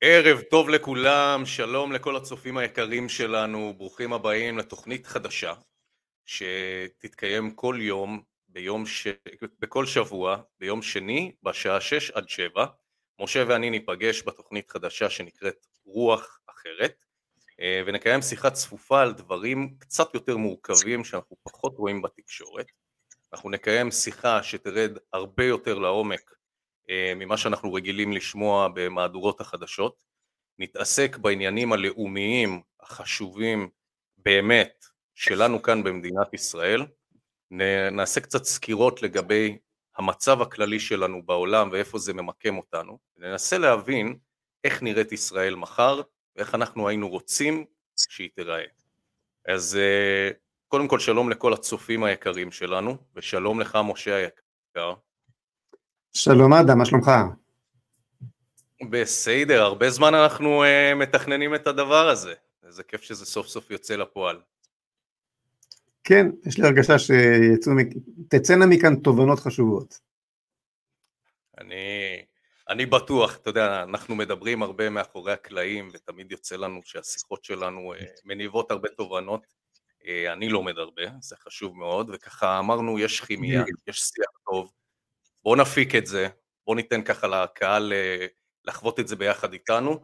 ערב טוב לכולם, שלום לכל הצופים היקרים שלנו, ברוכים הבאים לתוכנית חדשה שתתקיים כל יום, ביום ש... בכל שבוע, ביום שני בשעה 6 עד 7. משה ואני ניפגש בתוכנית חדשה שנקראת רוח אחרת אה, ונקיים שיחה צפופה על דברים קצת יותר מורכבים שאנחנו פחות רואים בתקשורת. אנחנו נקיים שיחה שתרד הרבה יותר לעומק אה, ממה שאנחנו רגילים לשמוע במהדורות החדשות. נתעסק בעניינים הלאומיים החשובים באמת שלנו כאן במדינת ישראל. נעשה קצת סקירות לגבי המצב הכללי שלנו בעולם ואיפה זה ממקם אותנו. ננסה להבין איך נראית ישראל מחר ואיך אנחנו היינו רוצים שהיא תיראה. אז אה, קודם כל שלום לכל הצופים היקרים שלנו ושלום לך משה היקר. שלום אדם, מה שלומך? בסדר, הרבה זמן אנחנו uh, מתכננים את הדבר הזה, איזה כיף שזה סוף סוף יוצא לפועל. כן, יש לי הרגשה שתצאנה מכאן תובנות חשובות. אני, אני בטוח, אתה יודע, אנחנו מדברים הרבה מאחורי הקלעים ותמיד יוצא לנו שהשיחות שלנו uh, מניבות הרבה תובנות. Uh, אני לומד הרבה, זה חשוב מאוד, וככה אמרנו, יש כימיה, יש שיח טוב, בואו נפיק את זה, בואו ניתן ככה לקהל אה, לחוות את זה ביחד איתנו,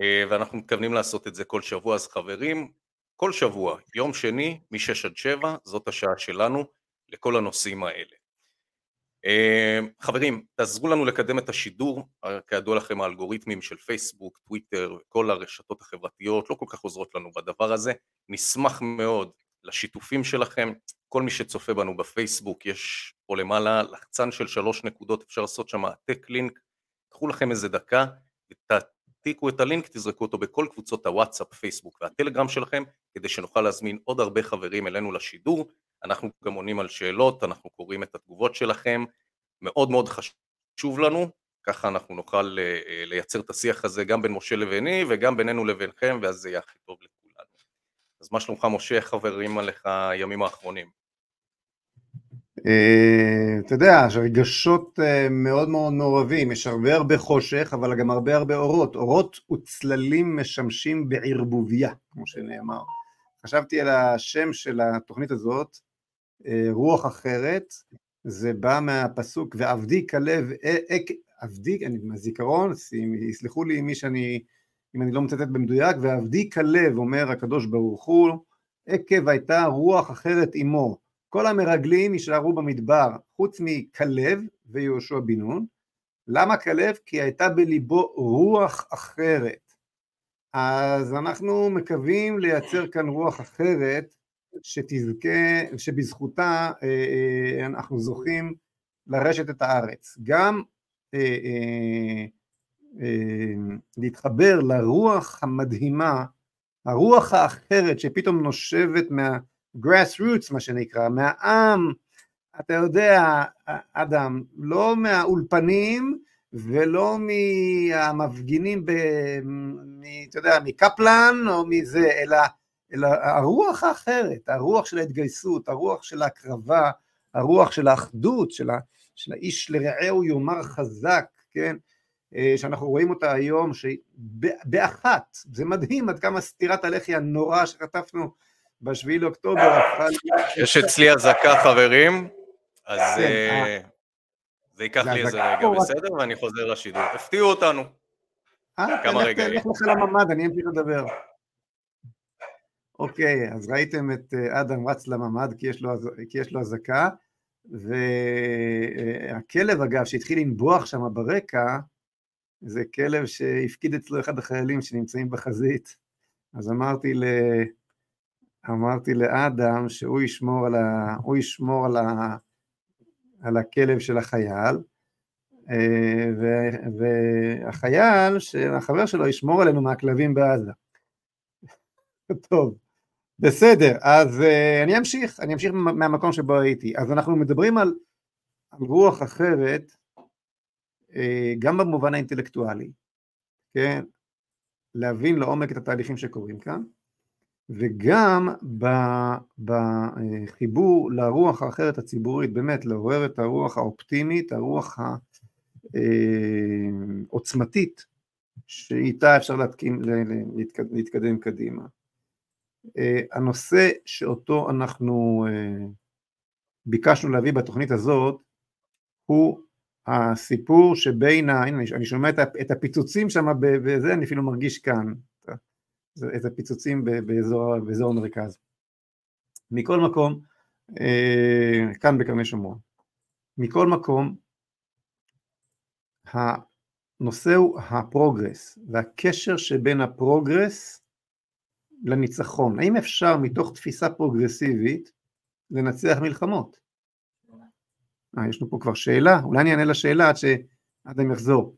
אה, ואנחנו מתכוונים לעשות את זה כל שבוע, אז חברים, כל שבוע, יום שני, מ-6 עד 7, זאת השעה שלנו לכל הנושאים האלה. אה, חברים, תעזרו לנו לקדם את השידור, כידוע לכם האלגוריתמים של פייסבוק, טוויטר, כל הרשתות החברתיות לא כל כך עוזרות לנו בדבר הזה, נשמח מאוד לשיתופים שלכם, כל מי שצופה בנו בפייסבוק, יש פה למעלה לחצן של שלוש נקודות, אפשר לעשות שם העתק לינק, קחו לכם איזה דקה, תעתיקו את הלינק, תזרקו אותו בכל קבוצות הוואטסאפ, פייסבוק והטלגרם שלכם, כדי שנוכל להזמין עוד הרבה חברים אלינו לשידור, אנחנו גם עונים על שאלות, אנחנו קוראים את התגובות שלכם, מאוד מאוד חשוב לנו, ככה אנחנו נוכל אה, אה, לייצר את השיח הזה גם בין משה לביני וגם בינינו לבינכם, ואז זה יהיה הכי טוב לכולם. אז מה שלומך משה, חברים עליך הימים האחרונים? אה, אתה יודע, רגשות אה, מאוד מאוד מעורבים, יש הרבה הרבה חושך, אבל גם הרבה הרבה אורות. אורות וצללים משמשים בערבוביה, כמו שנאמר. חשבתי על השם של התוכנית הזאת, רוח אחרת, זה בא מהפסוק ועבדי כלב, עבדי, אני מהזיכרון, יסלחו לי מי שאני אם אני לא מצטט במדויק, ועבדי כלב, אומר הקדוש ברוך הוא, עקב הייתה רוח אחרת עמו. כל המרגלים יישארו במדבר, חוץ מכלב ויהושע בן נון. למה כלב? כי הייתה בליבו רוח אחרת. אז אנחנו מקווים לייצר כאן רוח אחרת, שתזכה, שבזכותה אה, אה, אנחנו זוכים לרשת את הארץ. גם אה, להתחבר לרוח המדהימה, הרוח האחרת שפתאום נושבת מה-grass roots מה שנקרא, מהעם, אתה יודע, אדם, לא מהאולפנים ולא מהמפגינים, ב, אתה יודע, מקפלן או מזה, אלא, אלא הרוח האחרת, הרוח של ההתגייסות, הרוח של ההקרבה, הרוח של האחדות, של, ה, של האיש לרעהו יאמר חזק, כן? אה, שאנחנו רואים אותה היום, שבאחת, זה מדהים עד כמה סטירת הלחי הנורא שחטפנו בשביעי לאוקטובר הפכה יש אצלי אזעקה חברים, אז כן, אה, אה. זה ייקח לי איזה רגע, בסדר? ואני חוזר לשידור. הפתיעו אותנו. כמה רגעים. לך לך לממ"ד, אני אמשיך לדבר. אוקיי, אז ראיתם את אדם רץ לממ"ד כי יש לו אזעקה, והכלב אגב שהתחיל לנבוח שם ברקע, זה כלב שהפקיד אצלו אחד החיילים שנמצאים בחזית, אז אמרתי, ל... אמרתי לאדם שהוא ישמור על, ה... ישמור על, ה... על הכלב של החייל, אה, ו... והחייל, החבר שלו ישמור עלינו מהכלבים בעזה. טוב, בסדר, אז אה, אני אמשיך, אני אמשיך מהמקום שבו הייתי. אז אנחנו מדברים על, על רוח אחרת, אה, גם במובן האינטלקטואלי, כן, להבין לעומק את התהליכים שקורים כאן, וגם בחיבור לרוח האחרת הציבורית, באמת לעורר את הרוח האופטימית, הרוח העוצמתית, שאיתה אפשר להתקים, להתקדם קדימה. הנושא שאותו אנחנו ביקשנו להביא בתוכנית הזאת הוא הסיפור שבין, הנה אני שומע את הפיצוצים שם בזה, אני אפילו מרגיש כאן, את הפיצוצים באזור, באזור המרכז. מכל מקום, אה, כאן בקרני שומרון. מכל מקום, הנושא הוא הפרוגרס והקשר שבין הפרוגרס לניצחון. האם אפשר מתוך תפיסה פרוגרסיבית לנצח מלחמות? אה, יש לנו פה כבר שאלה, אולי אני אענה לשאלה עד שאדם יחזור.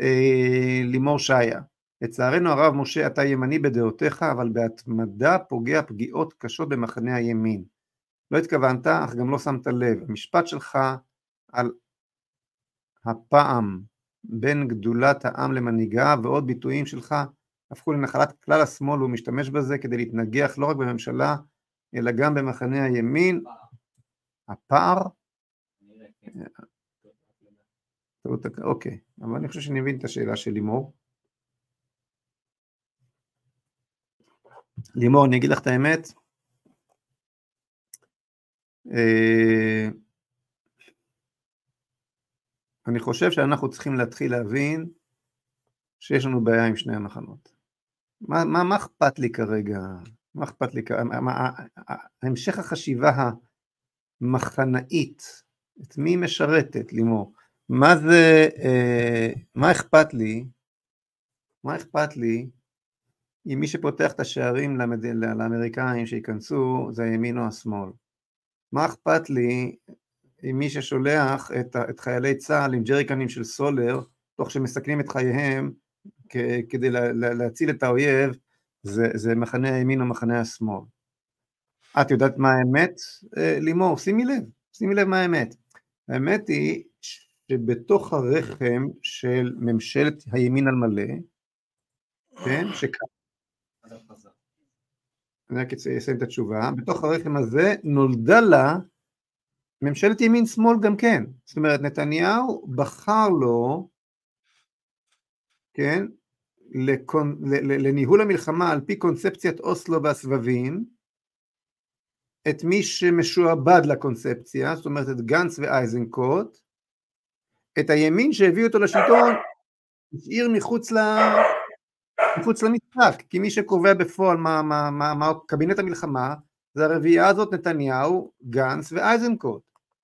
אה, לימור שעיה, לצערנו הרב משה אתה ימני בדעותיך אבל בהתמדה פוגע פגיעות קשות במחנה הימין. לא התכוונת אך גם לא שמת לב. המשפט שלך על הפעם בין גדולת העם למנהיגה ועוד ביטויים שלך הפכו לנחלת כלל השמאל והוא משתמש בזה כדי להתנגח לא רק בממשלה אלא גם במחנה הימין. הפער? אוקיי, אבל אני חושב שאני מבין את השאלה של לימור. לימור, אני אגיד לך את האמת, אה, אני חושב שאנחנו צריכים להתחיל להבין שיש לנו בעיה עם שני המחנות. מה, מה, מה אכפת לי כרגע? מה אכפת לי כרגע? המשך החשיבה המחנאית, את מי משרתת, לימור? מה זה, אה, מה אכפת לי? מה אכפת לי אם מי שפותח את השערים למד... לאמריקאים שייכנסו זה הימין או השמאל. מה אכפת לי אם מי ששולח את, את חיילי צה"ל עם ג'ריקנים של סולר, תוך שמסכנים את חייהם כדי לה, לה, להציל את האויב, זה, זה מחנה הימין או מחנה השמאל. את יודעת מה האמת, אה, לימור? שימי לב, שימי לב מה האמת. האמת היא שבתוך הרחם של ממשלת הימין על מלא, כן, שכאן אני רק אסיים את התשובה, בתוך הרחם הזה נולדה לה ממשלת ימין שמאל גם כן, זאת אומרת נתניהו בחר לו, כן, לקונ... לניהול המלחמה על פי קונספציית אוסלו והסבבים, את מי שמשועבד לקונספציה, זאת אומרת את גנץ ואייזנקוט, את הימין שהביא אותו לשלטון, השאיר מחוץ ל... מחוץ למשחק, כי מי שקובע בפועל מה, מה, מה, מה קבינט המלחמה זה הרביעייה הזאת נתניהו, גנץ ואייזנקוט.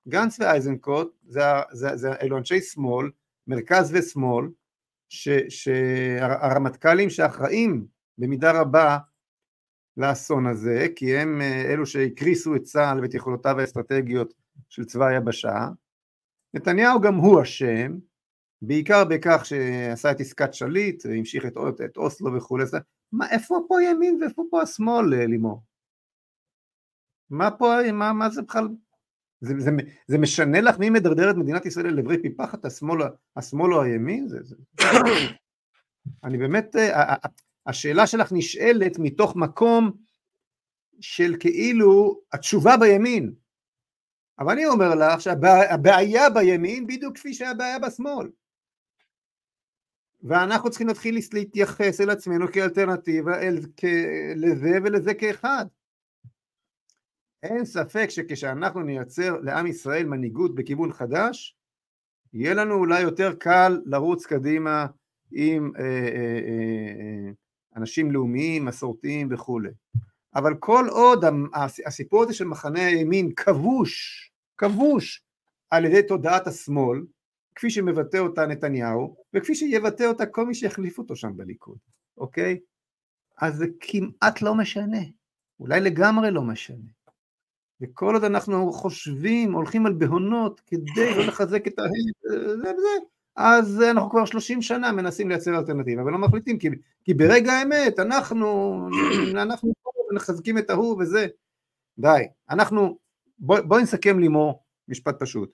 גנץ ואייזנקוט זה, זה, זה אלו אנשי שמאל, מרכז ושמאל, שהרמטכ"לים שאחראים במידה רבה לאסון הזה, כי הם אה, אלו שהקריסו את צה"ל ואת יכולותיו האסטרטגיות של צבא היבשה. נתניהו גם הוא אשם, בעיקר בכך שעשה את עסקת שליט, המשיך את, את אוסלו וכולי, מה, איפה פה ימין ואיפה פה השמאל אה, לימור? מה פה, מה, מה זה בכלל, זה, זה, זה משנה לך מי מדרדר את מדינת ישראל לעברי פי פחת, השמאל, השמאל או הימין? זה, זה... אני באמת, אה, השאלה שלך נשאלת מתוך מקום של כאילו התשובה בימין, אבל אני אומר לך שהבעיה בימין בדיוק כפי שהבעיה בשמאל. ואנחנו צריכים להתחיל להתייחס אל עצמנו כאלטרנטיבה אל, כ, לזה ולזה כאחד. אין ספק שכשאנחנו נייצר לעם ישראל מנהיגות בכיוון חדש, יהיה לנו אולי יותר קל לרוץ קדימה עם אה, אה, אה, אנשים לאומיים, מסורתיים וכולי. אבל כל עוד הסיפור הזה של מחנה הימין כבוש, כבוש על ידי תודעת השמאל, כפי שמבטא אותה נתניהו, וכפי שיבטא אותה כל מי שיחליף אותו שם בליכוד, אוקיי? אז זה כמעט לא משנה, אולי לגמרי לא משנה. וכל עוד אנחנו חושבים, הולכים על בהונות כדי לא לחזק את ה... זה וזה, אז אנחנו כבר 30 שנה מנסים לייצר אלטרנטיבה ולא מחליטים, כי, כי ברגע האמת אנחנו, אנחנו מחזקים את ההוא וזה. די, אנחנו, בואי בוא נסכם לימור, משפט פשוט.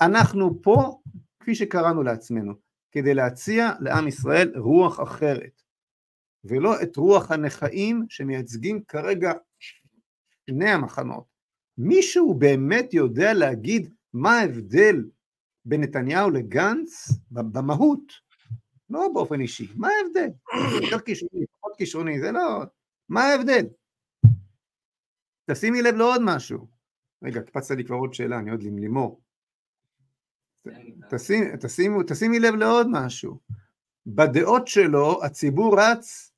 אנחנו פה כפי שקראנו לעצמנו, כדי להציע לעם ישראל רוח אחרת. ולא את רוח הנכאים שמייצגים כרגע שני המחנות. מישהו באמת יודע להגיד מה ההבדל בין נתניהו לגנץ במהות, לא באופן אישי, מה ההבדל? יותר כישרוני, פחות כישרוני, זה לא... מה ההבדל? תשימי לב לעוד משהו. רגע, קפצת לי כבר עוד שאלה, אני עוד לימור. תשימי, לב לעוד משהו. בדעות שלו הציבור רץ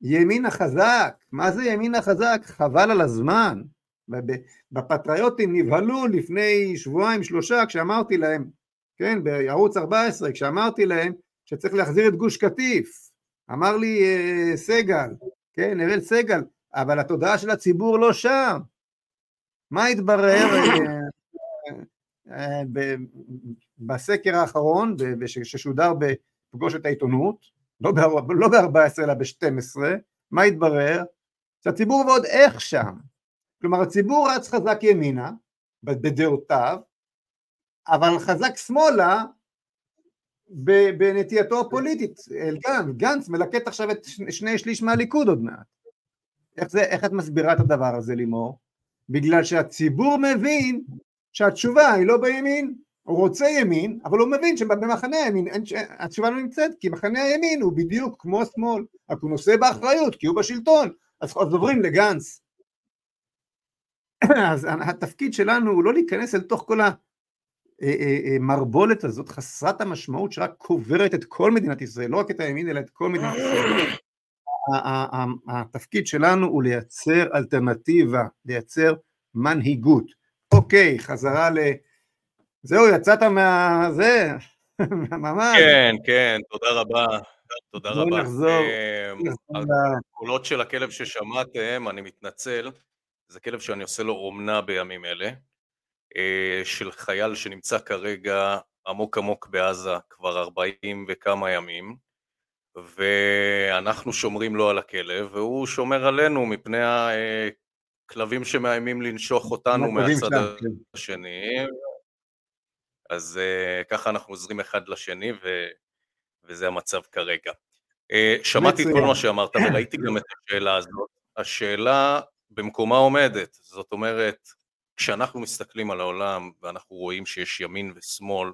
ימין החזק. מה זה ימין החזק? חבל על הזמן. בפטריוטים נבהלו לפני שבועיים שלושה כשאמרתי להם, כן, בערוץ 14, כשאמרתי להם שצריך להחזיר את גוש קטיף. אמר לי אה, סגל, כן, אראל סגל, אבל התודעה של הציבור לא שם. מה התברר אה, אה, בסקר האחרון ששודר בפגושת העיתונות, לא ב-14 לא אלא ב-12, מה התברר? שהציבור ועוד איך שם. כלומר הציבור רץ חזק ימינה בדעותיו, אבל חזק שמאלה בנטייתו הפוליטית. גנץ, גנץ מלקט עכשיו את שני שליש מהליכוד עוד מעט. איך, זה, איך את מסבירה את הדבר הזה לימור? בגלל שהציבור מבין שהתשובה היא לא בימין, הוא רוצה ימין, אבל הוא מבין שבמחנה הימין אין, התשובה לא נמצאת, כי מחנה הימין הוא בדיוק כמו השמאל, רק הוא נושא באחריות, כי הוא בשלטון, אז עוברים לגנץ. אז התפקיד שלנו הוא לא להיכנס אל תוך כל המרבולת הזאת חסרת המשמעות שרק קוברת את כל מדינת ישראל, לא רק את הימין אלא את כל מדינת ישראל. התפקיד שלנו הוא לייצר אלטרנטיבה, לייצר מנהיגות. אוקיי, חזרה ל... זהו, יצאת מה... זה, ממש. כן, כן, תודה רבה. תודה רבה. בוא נחזור. הקולות של הכלב ששמעתם, אני מתנצל, זה כלב שאני עושה לו אומנה בימים אלה, אה, של חייל שנמצא כרגע עמוק עמוק בעזה כבר ארבעים וכמה ימים, ואנחנו שומרים לו על הכלב, והוא שומר עלינו מפני הכלבים שמאיימים לנשוך אותנו מהצד כן. השני. אז uh, ככה אנחנו עוזרים אחד לשני, ו... וזה המצב כרגע. שמעתי את כל מה שאמרת וראיתי גם את השאלה הזאת. השאלה במקומה עומדת, זאת אומרת, כשאנחנו מסתכלים על העולם ואנחנו רואים שיש ימין ושמאל,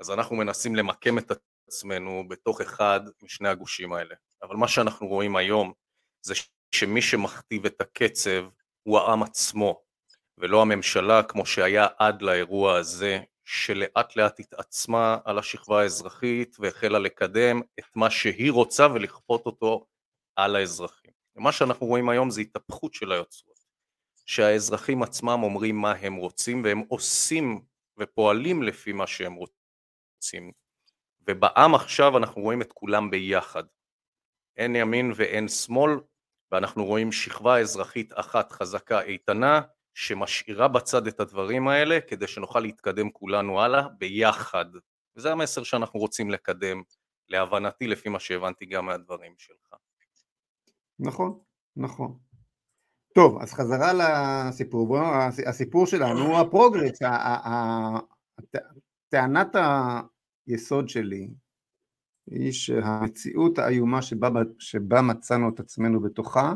אז אנחנו מנסים למקם את עצמנו בתוך אחד משני הגושים האלה. אבל מה שאנחנו רואים היום זה שמי שמכתיב את הקצב הוא העם עצמו, ולא הממשלה כמו שהיה עד לאירוע הזה, שלאט לאט התעצמה על השכבה האזרחית והחלה לקדם את מה שהיא רוצה ולכפות אותו על האזרחים. ומה שאנחנו רואים היום זה התהפכות של היוצרות, שהאזרחים עצמם אומרים מה הם רוצים והם עושים ופועלים לפי מה שהם רוצים. ובעם עכשיו אנחנו רואים את כולם ביחד. אין ימין ואין שמאל, ואנחנו רואים שכבה אזרחית אחת חזקה איתנה, שמשאירה בצד את הדברים האלה כדי שנוכל להתקדם כולנו הלאה ביחד. וזה המסר שאנחנו רוצים לקדם, להבנתי לפי מה שהבנתי גם מהדברים שלך. נכון, נכון. טוב, אז חזרה לסיפור, בוא, הסיפור שלנו הוא הפרוגרס, טענת היסוד שלי היא שהמציאות האיומה שבה, שבה מצאנו את עצמנו בתוכה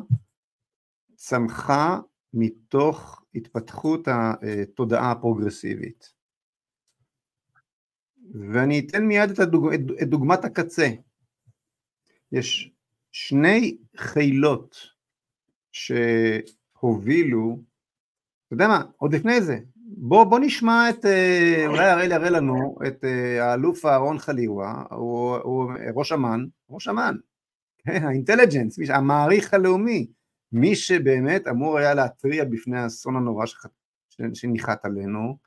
צמחה מתוך התפתחות התודעה הפרוגרסיבית. ואני אתן מיד את, הדוג... את דוגמת הקצה. יש שני חילות שהובילו, אתה יודע מה, עוד לפני זה, בוא, בוא נשמע את, אה, אולי הראל יראה לנו, את אה, האלוף אהרון חליווה, הוא, הוא ראש אמ"ן, ראש אמ"ן, כן, האינטליג'נס, המעריך הלאומי, מי שבאמת אמור היה להתריע בפני האסון הנורא שניחת עלינו,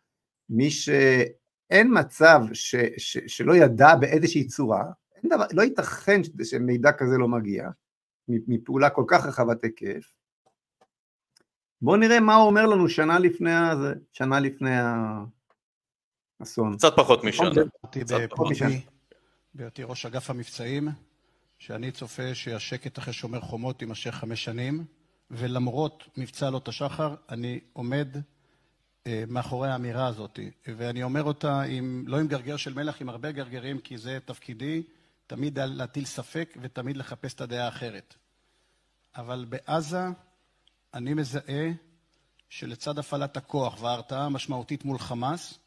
מי שאין מצב ש, ש, שלא ידע באיזושהי צורה, דבר, לא ייתכן שמידע כזה לא מגיע, מפעולה כל כך רחבת היקף. בואו נראה מה הוא אומר לנו שנה לפני, הזה, שנה לפני האסון. קצת פחות משנה. בהיותי ראש אגף המבצעים, שאני צופה שהשקט אחרי שומר חומות יימשך חמש שנים, ולמרות מבצע עלות השחר, אני עומד אה, מאחורי האמירה הזאת. ואני אומר אותה עם, לא עם גרגר של מלח, עם הרבה גרגרים, כי זה תפקידי, תמיד להטיל ספק ותמיד לחפש את הדעה האחרת. אבל בעזה אני מזהה שלצד הפעלת הכוח וההרתעה המשמעותית מול חמאס,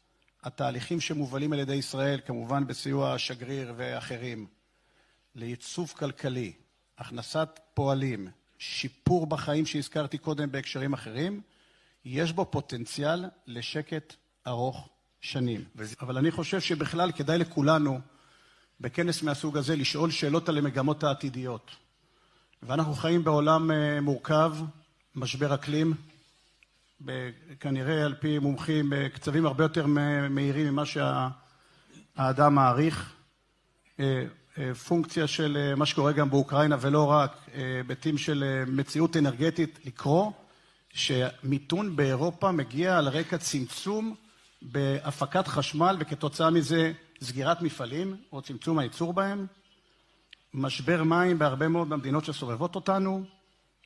התהליכים שמובלים על ידי ישראל, כמובן בסיוע השגריר ואחרים, לייצוב כלכלי, הכנסת פועלים, שיפור בחיים שהזכרתי קודם בהקשרים אחרים, יש בו פוטנציאל לשקט ארוך שנים. אבל אני חושב שבכלל כדאי לכולנו בכנס מהסוג הזה לשאול שאלות על המגמות העתידיות. ואנחנו חיים בעולם אה, מורכב, משבר אקלים, כנראה על פי מומחים בקצבים הרבה יותר מהירים ממה שהאדם מעריך. אה, אה, פונקציה של מה שקורה גם באוקראינה ולא רק, היבטים של מציאות אנרגטית לקרוא, שמיתון באירופה מגיע על רקע צמצום בהפקת חשמל וכתוצאה מזה סגירת מפעלים או צמצום הייצור בהם, משבר מים בהרבה מאוד מהמדינות שסובבות אותנו,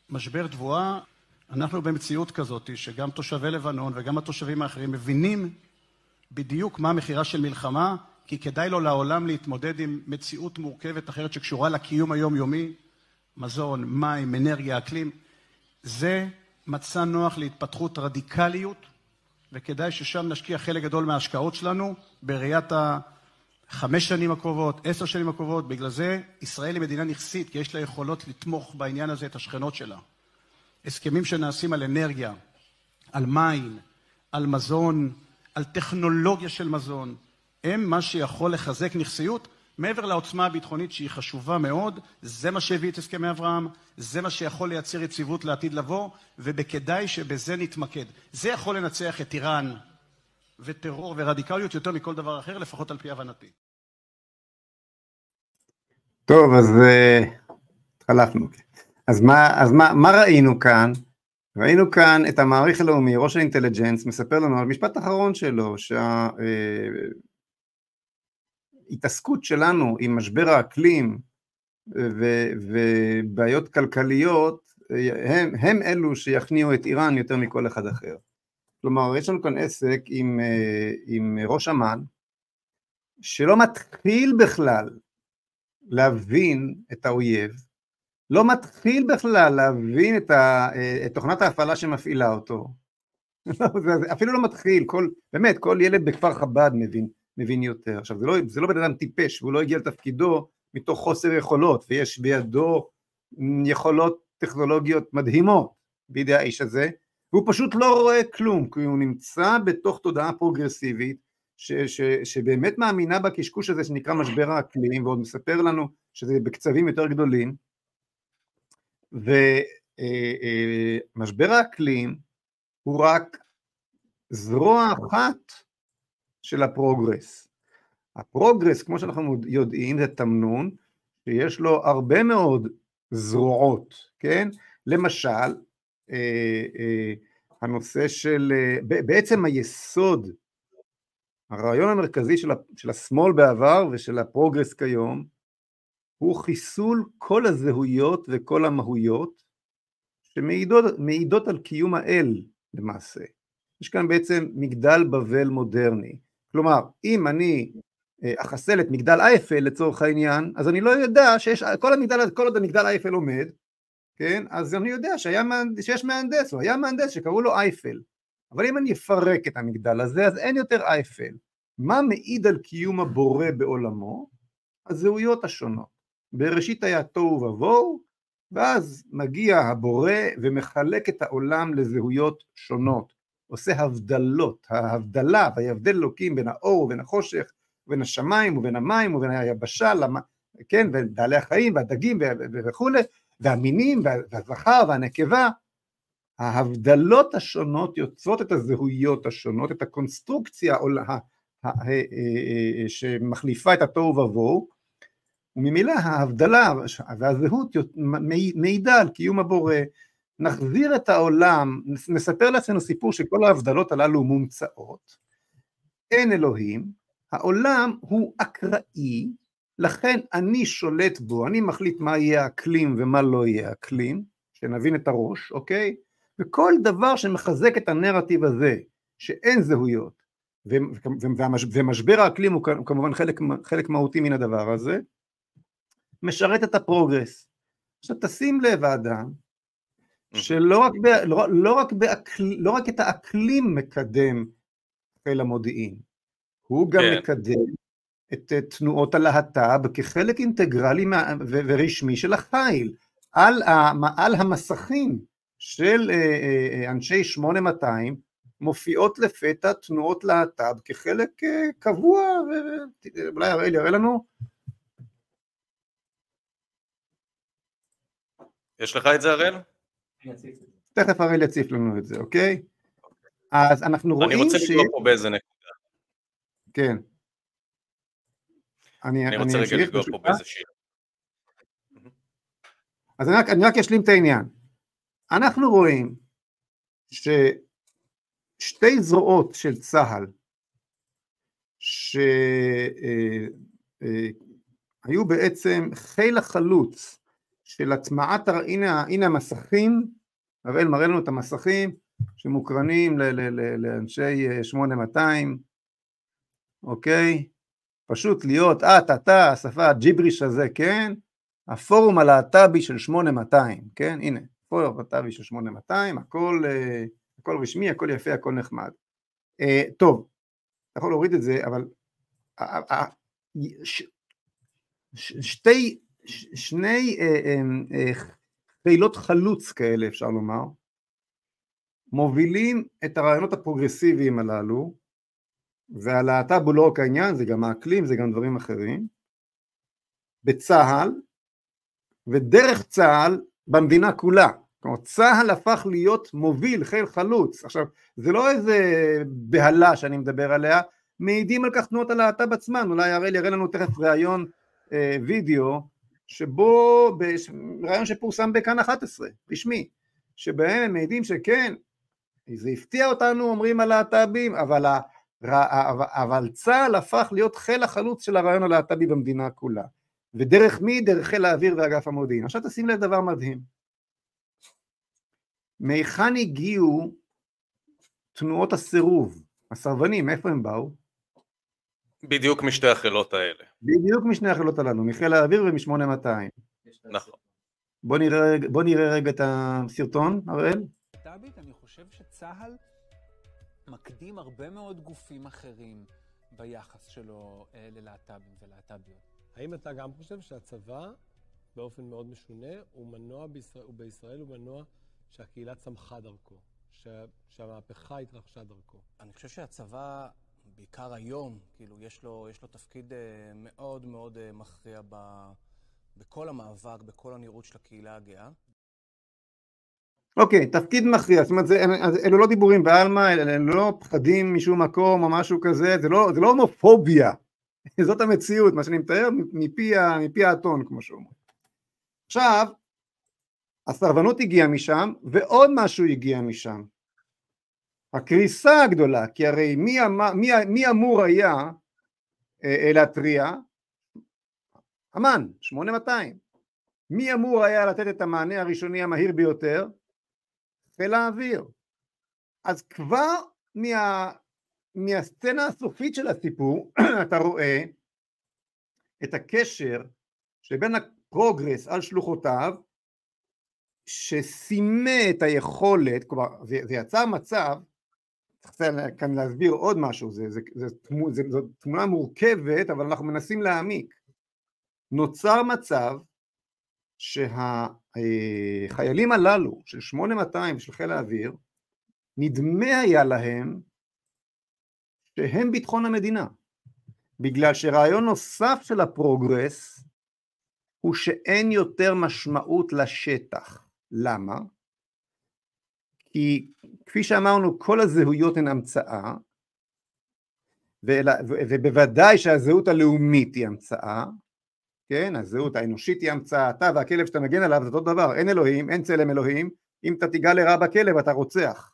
משבר תבואה. אנחנו במציאות כזאת שגם תושבי לבנון וגם התושבים האחרים מבינים בדיוק מה מחירה של מלחמה, כי כדאי לו לעולם להתמודד עם מציאות מורכבת אחרת שקשורה לקיום היומיומי, מזון, מים, אנרגיה, אקלים. זה מצע נוח להתפתחות רדיקליות, וכדאי ששם נשקיע חלק גדול מההשקעות שלנו בראיית החמש שנים הקרובות, עשר שנים הקרובות. בגלל זה ישראל היא מדינה נכסית, כי יש לה יכולות לתמוך בעניין הזה את השכנות שלה. הסכמים שנעשים על אנרגיה, על מים, על מזון, על טכנולוגיה של מזון, הם מה שיכול לחזק נכסיות מעבר לעוצמה הביטחונית שהיא חשובה מאוד, זה מה שהביא את הסכמי אברהם, זה מה שיכול לייצר יציבות לעתיד לבוא, ובכדאי שבזה נתמקד. זה יכול לנצח את איראן וטרור ורדיקליות יותר מכל דבר אחר, לפחות על פי הבנתי. טוב, אז התחלפנו. Uh, אז, מה, אז מה, מה ראינו כאן? ראינו כאן את המעריך הלאומי, ראש האינטליג'נס, מספר לנו על משפט אחרון שלו, שה... Uh, ההתעסקות שלנו עם משבר האקלים ו- ובעיות כלכליות הם, הם אלו שיכניעו את איראן יותר מכל אחד אחר. כלומר, יש לנו כאן עסק עם, עם ראש אמ"ן, שלא מתחיל בכלל להבין את האויב, לא מתחיל בכלל להבין את, ה, את תוכנת ההפעלה שמפעילה אותו, אפילו לא מתחיל, כל, באמת, כל ילד בכפר חב"ד מבין מבין יותר. עכשיו, זה לא, זה לא בן אדם טיפש, והוא לא הגיע לתפקידו מתוך חוסר יכולות, ויש בידו יכולות טכנולוגיות מדהימות בידי האיש הזה, והוא פשוט לא רואה כלום, כי הוא נמצא בתוך תודעה פרוגרסיבית, ש, ש, שבאמת מאמינה בקשקוש הזה שנקרא משבר האקלים, ועוד מספר לנו שזה בקצבים יותר גדולים, ומשבר האקלים הוא רק זרוע אחת של הפרוגרס. הפרוגרס, כמו שאנחנו יודעים, זה תמנון שיש לו הרבה מאוד זרועות, כן? למשל, אה, אה, הנושא של, אה, בעצם היסוד, הרעיון המרכזי של, של השמאל בעבר ושל הפרוגרס כיום, הוא חיסול כל הזהויות וכל המהויות שמעידות על קיום האל למעשה. יש כאן בעצם מגדל בבל מודרני. כלומר, אם אני אה, אחסל את מגדל אייפל לצורך העניין, אז אני לא יודע שיש, כל, המגדל, כל עוד המגדל אייפל עומד, כן, אז אני יודע שהיה, שיש מהנדס, או היה מהנדס שקראו לו אייפל. אבל אם אני אפרק את המגדל הזה, אז אין יותר אייפל. מה מעיד על קיום הבורא בעולמו? הזהויות השונות. בראשית היה תוהו ובוהו, ואז מגיע הבורא ומחלק את העולם לזהויות שונות. עושה הבדלות, ההבדלה, ויבדל אלוקים בין האור ובין החושך, ובין השמיים ובין המים ובין היבשה, למה, כן, ובעלי החיים והדגים וכולי, והמינים והזכר והנקבה, ההבדלות השונות יוצרות את הזהויות השונות, את הקונסטרוקציה שמחליפה את התוהו ובוהו, וממילא ההבדלה והזהות מעידה על קיום הבורא, נחזיר את העולם, נספר לעצמנו סיפור שכל ההבדלות הללו מומצאות, אין אלוהים, העולם הוא אקראי, לכן אני שולט בו, אני מחליט מה יהיה האקלים ומה לא יהיה האקלים, שנבין את הראש, אוקיי? וכל דבר שמחזק את הנרטיב הזה, שאין זהויות, ומשבר האקלים הוא כמובן חלק, חלק מהותי מן הדבר הזה, משרת את הפרוגרס. עכשיו תשים לב האדם, שלא רק, ב, לא, לא, רק באקל, לא רק את האקלים מקדם חיל המודיעין, הוא גם כן. מקדם את תנועות הלהט"ב כחלק אינטגרלי ורשמי של החיל. על, על המסכים של אה, אה, אה, אנשי 8200 מופיעות לפתע תנועות להט"ב כחלק קבוע, אולי הראל יראה לנו. יש לך את זה הראל? תכף הראל יציף לנו את זה, אוקיי? אז אנחנו רואים ש... אני רוצה לקרוא פה באיזה נקודה. כן. אני, אני רוצה רגע לגוע פה באיזה שיר. אז אני רק, אני רק אשלים את העניין. אנחנו רואים ששתי זרועות של צה"ל שהיו אה, אה, בעצם חיל החלוץ של הטמעת, הנה, הנה המסכים, הראל מראה לנו את המסכים שמוקרנים ל, ל, ל, לאנשי 8200, אה, אוקיי? פשוט להיות את, אתה, השפה הג'יבריש הזה, כן? הפורום הלהט"בי של 8200, כן? הנה, פורום הלהט"בי של 8200, הכל, uh, הכל רשמי, הכל יפה, הכל נחמד. Uh, טוב, אתה יכול להוריד את זה, אבל שתי, שני חילות uh, uh, חלוץ כאלה, אפשר לומר, מובילים את הרעיונות הפרוגרסיביים הללו, והלהט"ב הוא לא רק העניין, זה גם האקלים, זה גם דברים אחרים, בצה"ל, ודרך צה"ל במדינה כולה. כלומר צה"ל הפך להיות מוביל, חיל חלוץ. עכשיו זה לא איזה בהלה שאני מדבר עליה, מעידים על כך תנועות הלהט"ב עצמן, אולי הראל יראה לנו תכף ראיון אה, וידאו שבו, ראיון שפורסם בכאן 11, רשמי, שבהם הם מעידים שכן, זה הפתיע אותנו אומרים הלהט"בים, אבל, אבל צה"ל הפך להיות חיל החלוץ של הרעיון הלהט"בי במדינה כולה. ודרך מי? דרך חיל האוויר ואגף המודיעין. עכשיו תשים לב דבר מדהים. מהיכן הגיעו תנועות הסירוב? הסרבנים, איפה הם באו? בדיוק משתי החילות האלה. בדיוק משני החילות הללו, מחיל האוויר ומ-8200. נכון. בוא נראה, בוא נראה רגע את הסרטון, הראל. אני חושב שצה"ל מקדים הרבה מאוד גופים אחרים ביחס שלו אה, ללהט"בים ולהט"ביות. האם אתה גם חושב שהצבא, באופן מאוד משונה, הוא מנוע בישראל, הוא בישראל הוא מנוע שהקהילה צמחה דרכו, שה, שהמהפכה התרחשה דרכו? אני חושב שהצבא, בעיקר היום, כאילו, יש לו, יש לו תפקיד uh, מאוד מאוד uh, מכריע ב, בכל המאבק, בכל הנראות של הקהילה הגאה. אוקיי, תפקיד מכריע, זאת אומרת, זה, אלו לא דיבורים בעלמא, אלו לא פחדים משום מקום או משהו כזה, זה לא, זה לא הומופוביה, זאת המציאות, מה שאני מתאר מפי, מפי האתון כמו שאומרים. עכשיו, הסרבנות הגיעה משם ועוד משהו הגיע משם. הקריסה הגדולה, כי הרי מי, מי, מי אמור היה אה, להתריע? אמ"ן, 8200. מי אמור היה לתת את המענה הראשוני המהיר ביותר? חיל האוויר. אז כבר מה, מהסצנה הסופית של הסיפור אתה רואה את הקשר שבין הפרוגרס על שלוחותיו שסימא את היכולת, כלומר זה, זה יצר מצב, צריך כאן להסביר עוד משהו, זה, זה, זה, זה, זו תמונה מורכבת אבל אנחנו מנסים להעמיק, נוצר מצב שהחיילים הללו של 8200 של חיל האוויר נדמה היה להם שהם ביטחון המדינה, בגלל שרעיון נוסף של הפרוגרס הוא שאין יותר משמעות לשטח. למה? כי כפי שאמרנו כל הזהויות הן המצאה ובוודאי שהזהות הלאומית היא המצאה, כן, הזהות האנושית היא המצאה, אתה והכלב שאתה מגן עליו זה אותו דבר, אין אלוהים, אין צלם אלוהים, אם אתה תיגע לרע בכלב אתה רוצח,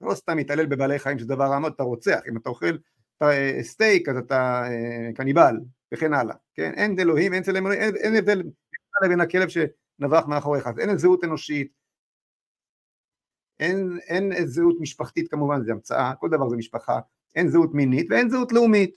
לא סתם מתעלל בבעלי חיים שזה דבר רע אתה רוצח, אם אתה אוכל אה, סטייק אז אתה אה, קניבל וכן הלאה, כן? אין אלוהים, אין צלם אלוהים, אין, אין הבדל בין הכלב שנבח מאחוריך, אז אין זהות אנושית, אין, אין זהות משפחתית כמובן, זה המצאה, כל דבר זה משפחה, אין זהות מינית ואין זהות לאומית,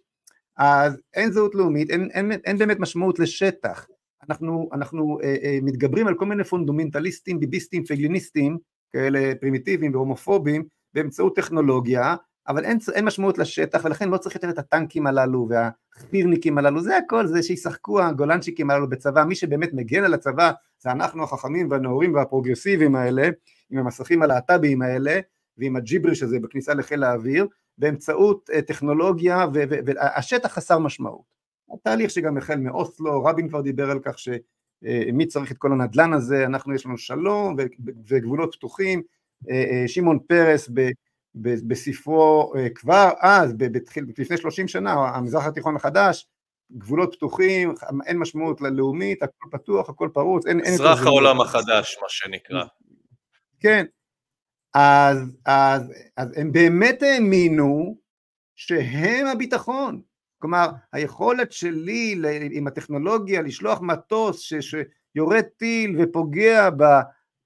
אז אין זהות לאומית, אין, אין, אין באמת משמעות לשטח, אנחנו, אנחנו אה, אה, מתגברים על כל מיני פונדומנטליסטים, ביביסטים, פייגליניסטים, כאלה פרימיטיביים והומופובים, באמצעות טכנולוגיה, אבל אין, אין משמעות לשטח, ולכן לא צריך יותר את הטנקים הללו והחירניקים הללו, זה הכל, זה שישחקו הגולנצ'יקים הללו בצבא, מי שבאמת מגן על הצבא זה אנחנו החכמים והנאורים והפרוגרסיביים האלה, עם המסכים הלהט"ביים האלה, ועם הג'יבריש הזה בכניסה לחיל האוויר, באמצעות אה, טכנולוגיה, והשטח חסר משמעות. התהליך שגם החל מאוסלו, רבין כבר דיבר על כך שמי צריך את כל הנדלן הזה, אנחנו יש לנו שלום וגבולות פתוחים, אה, אה, שמעון פרס בספרו כבר אז, בתחיל, לפני 30 שנה, המזרח התיכון החדש, גבולות פתוחים, אין משמעות ללאומית, הכל פתוח, הכל פרוץ, אין... מזרח העולם החדש, מה שנקרא. כן, אז, אז, אז הם באמת האמינו שהם הביטחון, כלומר היכולת שלי עם הטכנולוגיה לשלוח מטוס ש, שיורד טיל ופוגע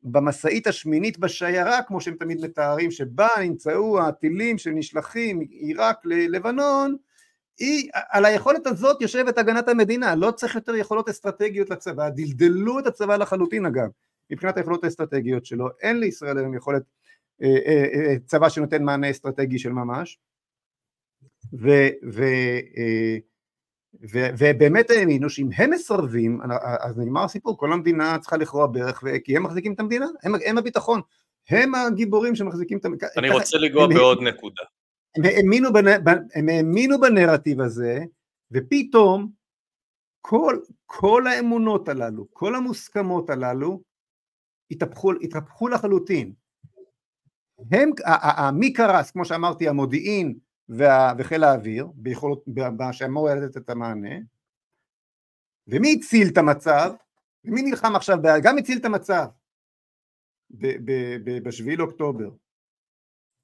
במשאית השמינית בשיירה כמו שהם תמיד מתארים שבה נמצאו הטילים שנשלחים מעיראק ללבנון היא, על היכולת הזאת יושבת הגנת המדינה, לא צריך יותר יכולות אסטרטגיות לצבא, דלדלו את הצבא לחלוטין אגב, מבחינת היכולות האסטרטגיות שלו, אין לישראל היום יכולת צבא שנותן מענה אסטרטגי של ממש, ו, ו, ו, ובאמת האמינו שאם הם מסרבים, אז נגמר הסיפור, כל המדינה צריכה לכרוע ברך, כי הם מחזיקים את המדינה, הם, הם הביטחון, הם הגיבורים שמחזיקים את המדינה. אני רוצה לגוע בעוד נקודה. הם האמינו, בנ... הם האמינו בנרטיב הזה, ופתאום כל, כל האמונות הללו, כל המוסכמות הללו, התהפכו, התהפכו לחלוטין. הם, מי קרס, כמו שאמרתי, המודיעין וה, וחיל האוויר, ביכולות, שאמור לתת את המענה, ומי הציל את המצב, ומי נלחם עכשיו, גם הציל את המצב. ב-7 לאוקטובר,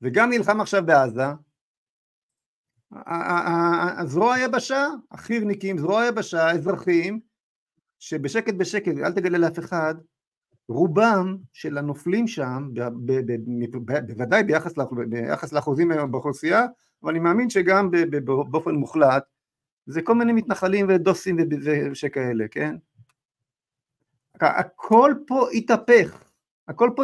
וגם נלחם עכשיו בעזה, הזרוע היבשה, החי"רניקים, זרוע היבשה, האזרחים, שבשקט בשקט, אל תגלה לאף אחד, רובם של הנופלים שם, בוודאי ביחס, ביחס לאחוזים באוכלוסייה, אבל אני מאמין שגם באופן מוחלט, זה כל מיני מתנחלים ודוסים ושכאלה, כן? הכל פה התהפך, הכל פה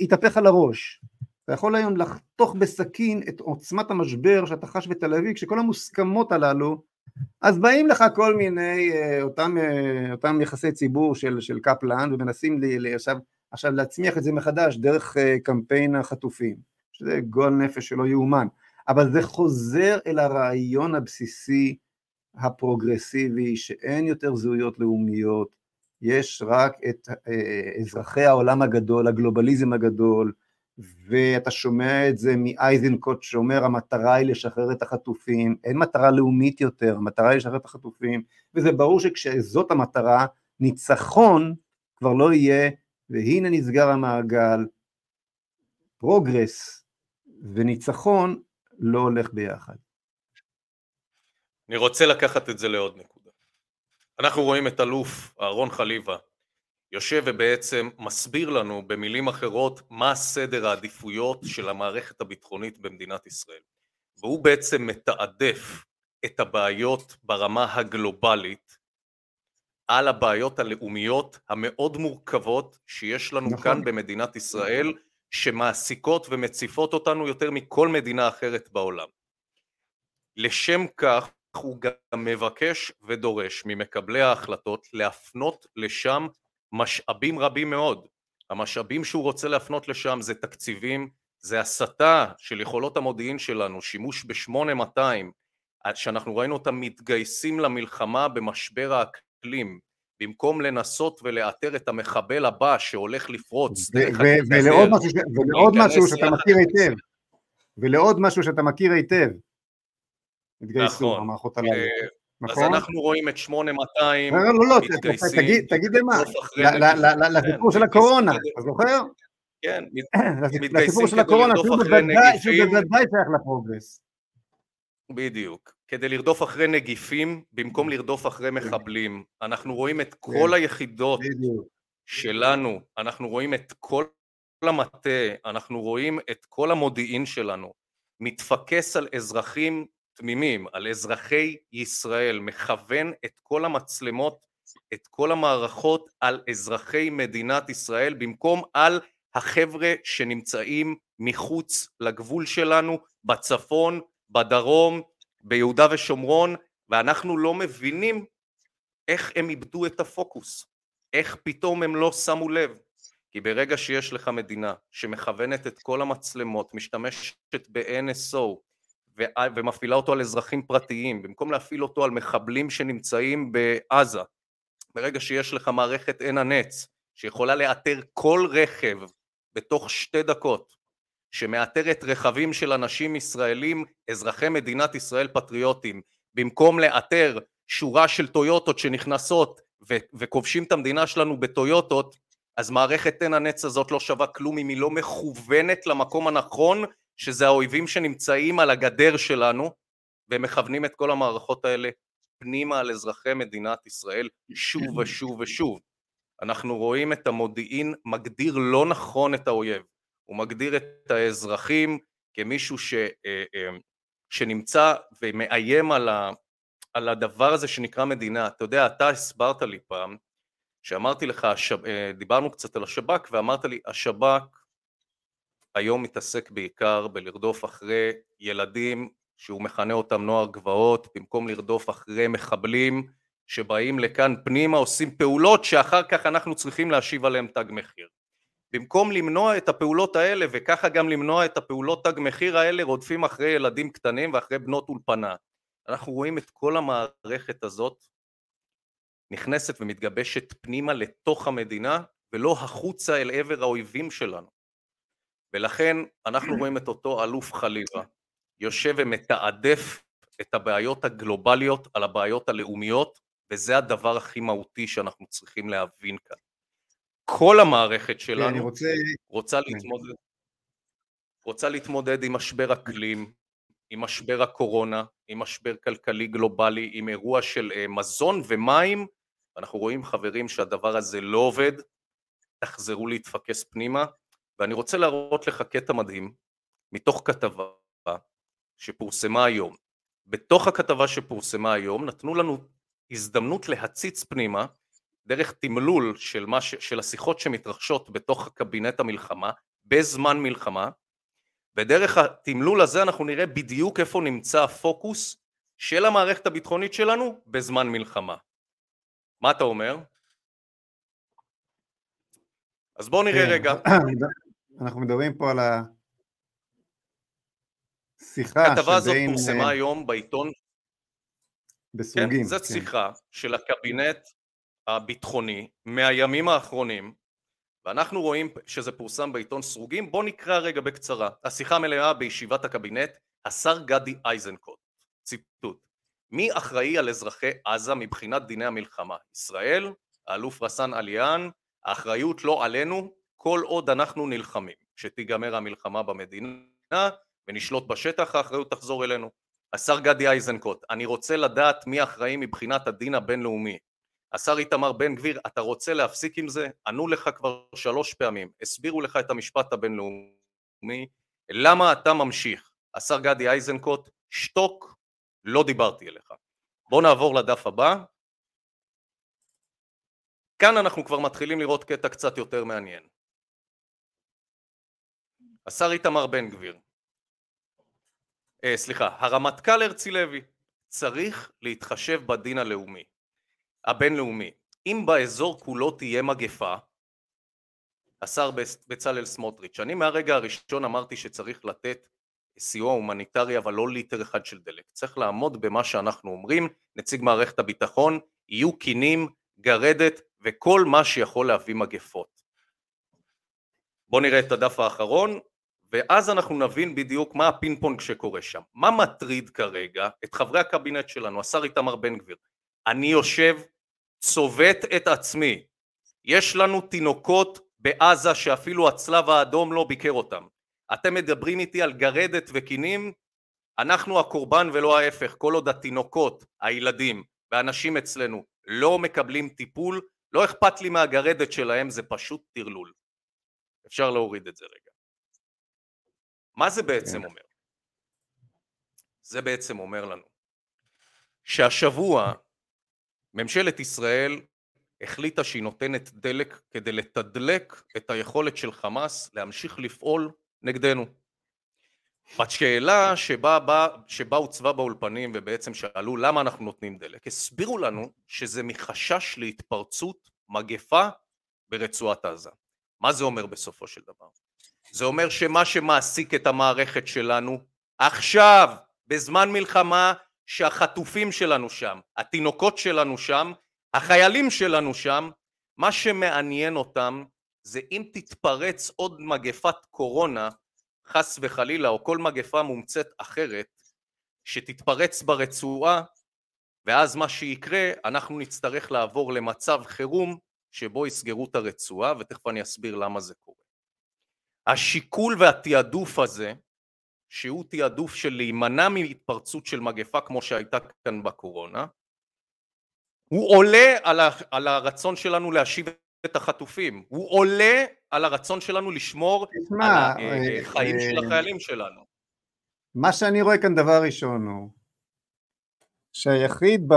התהפך על הראש. אתה יכול היום לחתוך בסכין את עוצמת המשבר שאתה חש בתל אביב, כשכל המוסכמות הללו, אז באים לך כל מיני, אה, אותם, אה, אותם יחסי ציבור של, של קפלן, ומנסים לי, לי עכשיו, עכשיו להצמיח את זה מחדש דרך אה, קמפיין החטופים, שזה גועל נפש שלא יאומן, אבל זה חוזר אל הרעיון הבסיסי הפרוגרסיבי, שאין יותר זהויות לאומיות, יש רק את אזרחי העולם הגדול, הגלובליזם הגדול, ואתה שומע את זה מאייזנקוט שאומר המטרה היא לשחרר את החטופים, אין מטרה לאומית יותר, המטרה היא לשחרר את החטופים, וזה ברור שכשזאת המטרה, ניצחון כבר לא יהיה, והנה נסגר המעגל, פרוגרס וניצחון לא הולך ביחד. אני רוצה לקחת את זה לעוד נקודה. אנחנו רואים את אלוף אהרון חליבה יושב ובעצם מסביר לנו במילים אחרות מה סדר העדיפויות של המערכת הביטחונית במדינת ישראל והוא בעצם מתעדף את הבעיות ברמה הגלובלית על הבעיות הלאומיות המאוד מורכבות שיש לנו נכון. כאן במדינת ישראל שמעסיקות ומציפות אותנו יותר מכל מדינה אחרת בעולם. לשם כך הוא גם מבקש ודורש ממקבלי ההחלטות להפנות לשם משאבים רבים מאוד. המשאבים שהוא רוצה להפנות לשם זה תקציבים, זה הסתה של יכולות המודיעין שלנו, שימוש ב-8200, שאנחנו ראינו אותם מתגייסים למלחמה במשבר האקלים, במקום לנסות ולאתר את המחבל הבא שהולך לפרוץ ולעוד משהו, ולעוד משהו שאתה מכיר היטב, ולעוד משהו שאתה מכיר היטב, התגייסו נכון. המערכות הללו. אה, נכון? אז אנחנו רואים את 8200 לא, לא, לא, מתגייסים. תגיד, תגיד למה, לסיפור של הקורונה, אתה זוכר? כן, מתגייסים כדי לרדוף אחרי נגיפים. שהוא בוודאי שייך לפרוגרס. בדיוק. כדי לרדוף אחרי נגיפים במקום לרדוף אחרי מחבלים. אנחנו רואים את כל כן. היחידות שלנו, אנחנו רואים את כל המטה, אנחנו רואים את כל המודיעין שלנו מתפקס על אזרחים תמימים על אזרחי ישראל, מכוון את כל המצלמות את כל המערכות על אזרחי מדינת ישראל במקום על החבר'ה שנמצאים מחוץ לגבול שלנו, בצפון, בדרום, ביהודה ושומרון, ואנחנו לא מבינים איך הם איבדו את הפוקוס, איך פתאום הם לא שמו לב. כי ברגע שיש לך מדינה שמכוונת את כל המצלמות, משתמשת ב-NSO ומפעילה אותו על אזרחים פרטיים, במקום להפעיל אותו על מחבלים שנמצאים בעזה, ברגע שיש לך מערכת עין הנץ שיכולה לאתר כל רכב בתוך שתי דקות, שמאתרת רכבים של אנשים ישראלים, אזרחי מדינת ישראל פטריוטים, במקום לאתר שורה של טויוטות שנכנסות ו- וכובשים את המדינה שלנו בטויוטות, אז מערכת עין הנץ הזאת לא שווה כלום אם היא לא מכוונת למקום הנכון, שזה האויבים שנמצאים על הגדר שלנו, ומכוונים את כל המערכות האלה פנימה על אזרחי מדינת ישראל שוב ושוב ושוב. אנחנו רואים את המודיעין מגדיר לא נכון את האויב, הוא מגדיר את האזרחים כמישהו ש, אה, אה, שנמצא ומאיים על, ה, על הדבר הזה שנקרא מדינה. אתה יודע, אתה הסברת לי פעם, שאמרתי לך, אה, דיברנו קצת על השב"כ ואמרת לי, השב"כ היום מתעסק בעיקר בלרדוף אחרי ילדים שהוא מכנה אותם נוער גבעות, במקום לרדוף אחרי מחבלים שבאים לכאן פנימה, עושים פעולות שאחר כך אנחנו צריכים להשיב עליהם תג מחיר. במקום למנוע את הפעולות האלה וככה גם למנוע את הפעולות תג מחיר האלה רודפים אחרי ילדים קטנים ואחרי בנות אולפנה. אנחנו רואים את כל המערכת הזאת נכנסת ומתגבשת פנימה לתוך המדינה ולא החוצה אל עבר האויבים שלנו. ולכן אנחנו רואים את אותו אלוף חליבה יושב ומתעדף את הבעיות הגלובליות על הבעיות הלאומיות וזה הדבר הכי מהותי שאנחנו צריכים להבין כאן. כל המערכת שלנו רוצה... רוצה. להתמודד, רוצה להתמודד עם משבר אקלים, עם משבר הקורונה, עם משבר כלכלי גלובלי, עם אירוע של אה, מזון ומים, אנחנו רואים חברים שהדבר הזה לא עובד, תחזרו להתפקס פנימה, ואני רוצה להראות לך קטע מדהים מתוך כתבה שפורסמה היום. בתוך הכתבה שפורסמה היום נתנו לנו הזדמנות להציץ פנימה דרך תמלול של, ש... של השיחות שמתרחשות בתוך קבינט המלחמה בזמן מלחמה ודרך התמלול הזה אנחנו נראה בדיוק איפה נמצא הפוקוס של המערכת הביטחונית שלנו בזמן מלחמה. מה אתה אומר? אז בואו נראה כן, רגע. אנחנו מדברים פה על השיחה שבין... הכתבה הזאת פורסמה אה, היום בעיתון בסוגים. כן, זאת כן. שיחה של הקבינט הביטחוני מהימים האחרונים, ואנחנו רואים שזה פורסם בעיתון סרוגים. בואו נקרא רגע בקצרה. השיחה מלאה בישיבת הקבינט, השר גדי איזנקוט, ציטוט: מי אחראי על אזרחי עזה מבחינת דיני המלחמה? ישראל? האלוף רסאן עליאן? האחריות לא עלינו כל עוד אנחנו נלחמים. כשתיגמר המלחמה במדינה ונשלוט בשטח, האחריות תחזור אלינו. השר גדי איזנקוט, אני רוצה לדעת מי אחראי מבחינת הדין הבינלאומי. השר איתמר בן גביר, אתה רוצה להפסיק עם זה? ענו לך כבר שלוש פעמים, הסבירו לך את המשפט הבינלאומי, למה אתה ממשיך? השר גדי איזנקוט, שתוק, לא דיברתי אליך. בוא נעבור לדף הבא. כאן אנחנו כבר מתחילים לראות קטע קצת יותר מעניין. השר איתמר בן גביר, אה, סליחה, הרמטכ"ל הרצי לוי, צריך להתחשב בדין הלאומי, הבינלאומי. אם באזור כולו תהיה מגפה, השר בצלאל סמוטריץ', אני מהרגע הראשון אמרתי שצריך לתת סיוע הומניטרי אבל לא ליטר אחד של דלק, צריך לעמוד במה שאנחנו אומרים, נציג מערכת הביטחון, יהיו כינים, גרדת וכל מה שיכול להביא מגפות. בואו נראה את הדף האחרון, ואז אנחנו נבין בדיוק מה הפינג פונג שקורה שם. מה מטריד כרגע את חברי הקבינט שלנו, השר איתמר בן גביר? אני יושב, צובט את עצמי. יש לנו תינוקות בעזה שאפילו הצלב האדום לא ביקר אותם. אתם מדברים איתי על גרדת וקינים? אנחנו הקורבן ולא ההפך. כל עוד התינוקות, הילדים והאנשים אצלנו לא מקבלים טיפול, לא אכפת לי מהגרדת שלהם, זה פשוט טרלול. אפשר להוריד את זה רגע. מה זה בעצם כן. אומר? זה בעצם אומר לנו שהשבוע ממשלת ישראל החליטה שהיא נותנת דלק כדי לתדלק את היכולת של חמאס להמשיך לפעול נגדנו. בשאלה שבה, בה, שבה הוצבה באולפנים ובעצם שאלו למה אנחנו נותנים דלק, הסבירו לנו שזה מחשש להתפרצות מגפה ברצועת עזה. מה זה אומר בסופו של דבר? זה אומר שמה שמעסיק את המערכת שלנו עכשיו, בזמן מלחמה, שהחטופים שלנו שם, התינוקות שלנו שם, החיילים שלנו שם, מה שמעניין אותם זה אם תתפרץ עוד מגפת קורונה, חס וחלילה, או כל מגפה מומצאת אחרת, שתתפרץ ברצועה, ואז מה שיקרה, אנחנו נצטרך לעבור למצב חירום שבו יסגרו את הרצועה, ותכף אני אסביר למה זה קורה. השיקול והתעדוף הזה, שהוא תעדוף של להימנע מהתפרצות של מגפה כמו שהייתה כאן בקורונה, הוא עולה על, ה, על הרצון שלנו להשיב את החטופים, הוא עולה על הרצון שלנו לשמור תשמע, על החיים אה, של החיילים שלנו. מה שאני רואה כאן דבר ראשון הוא שהיחיד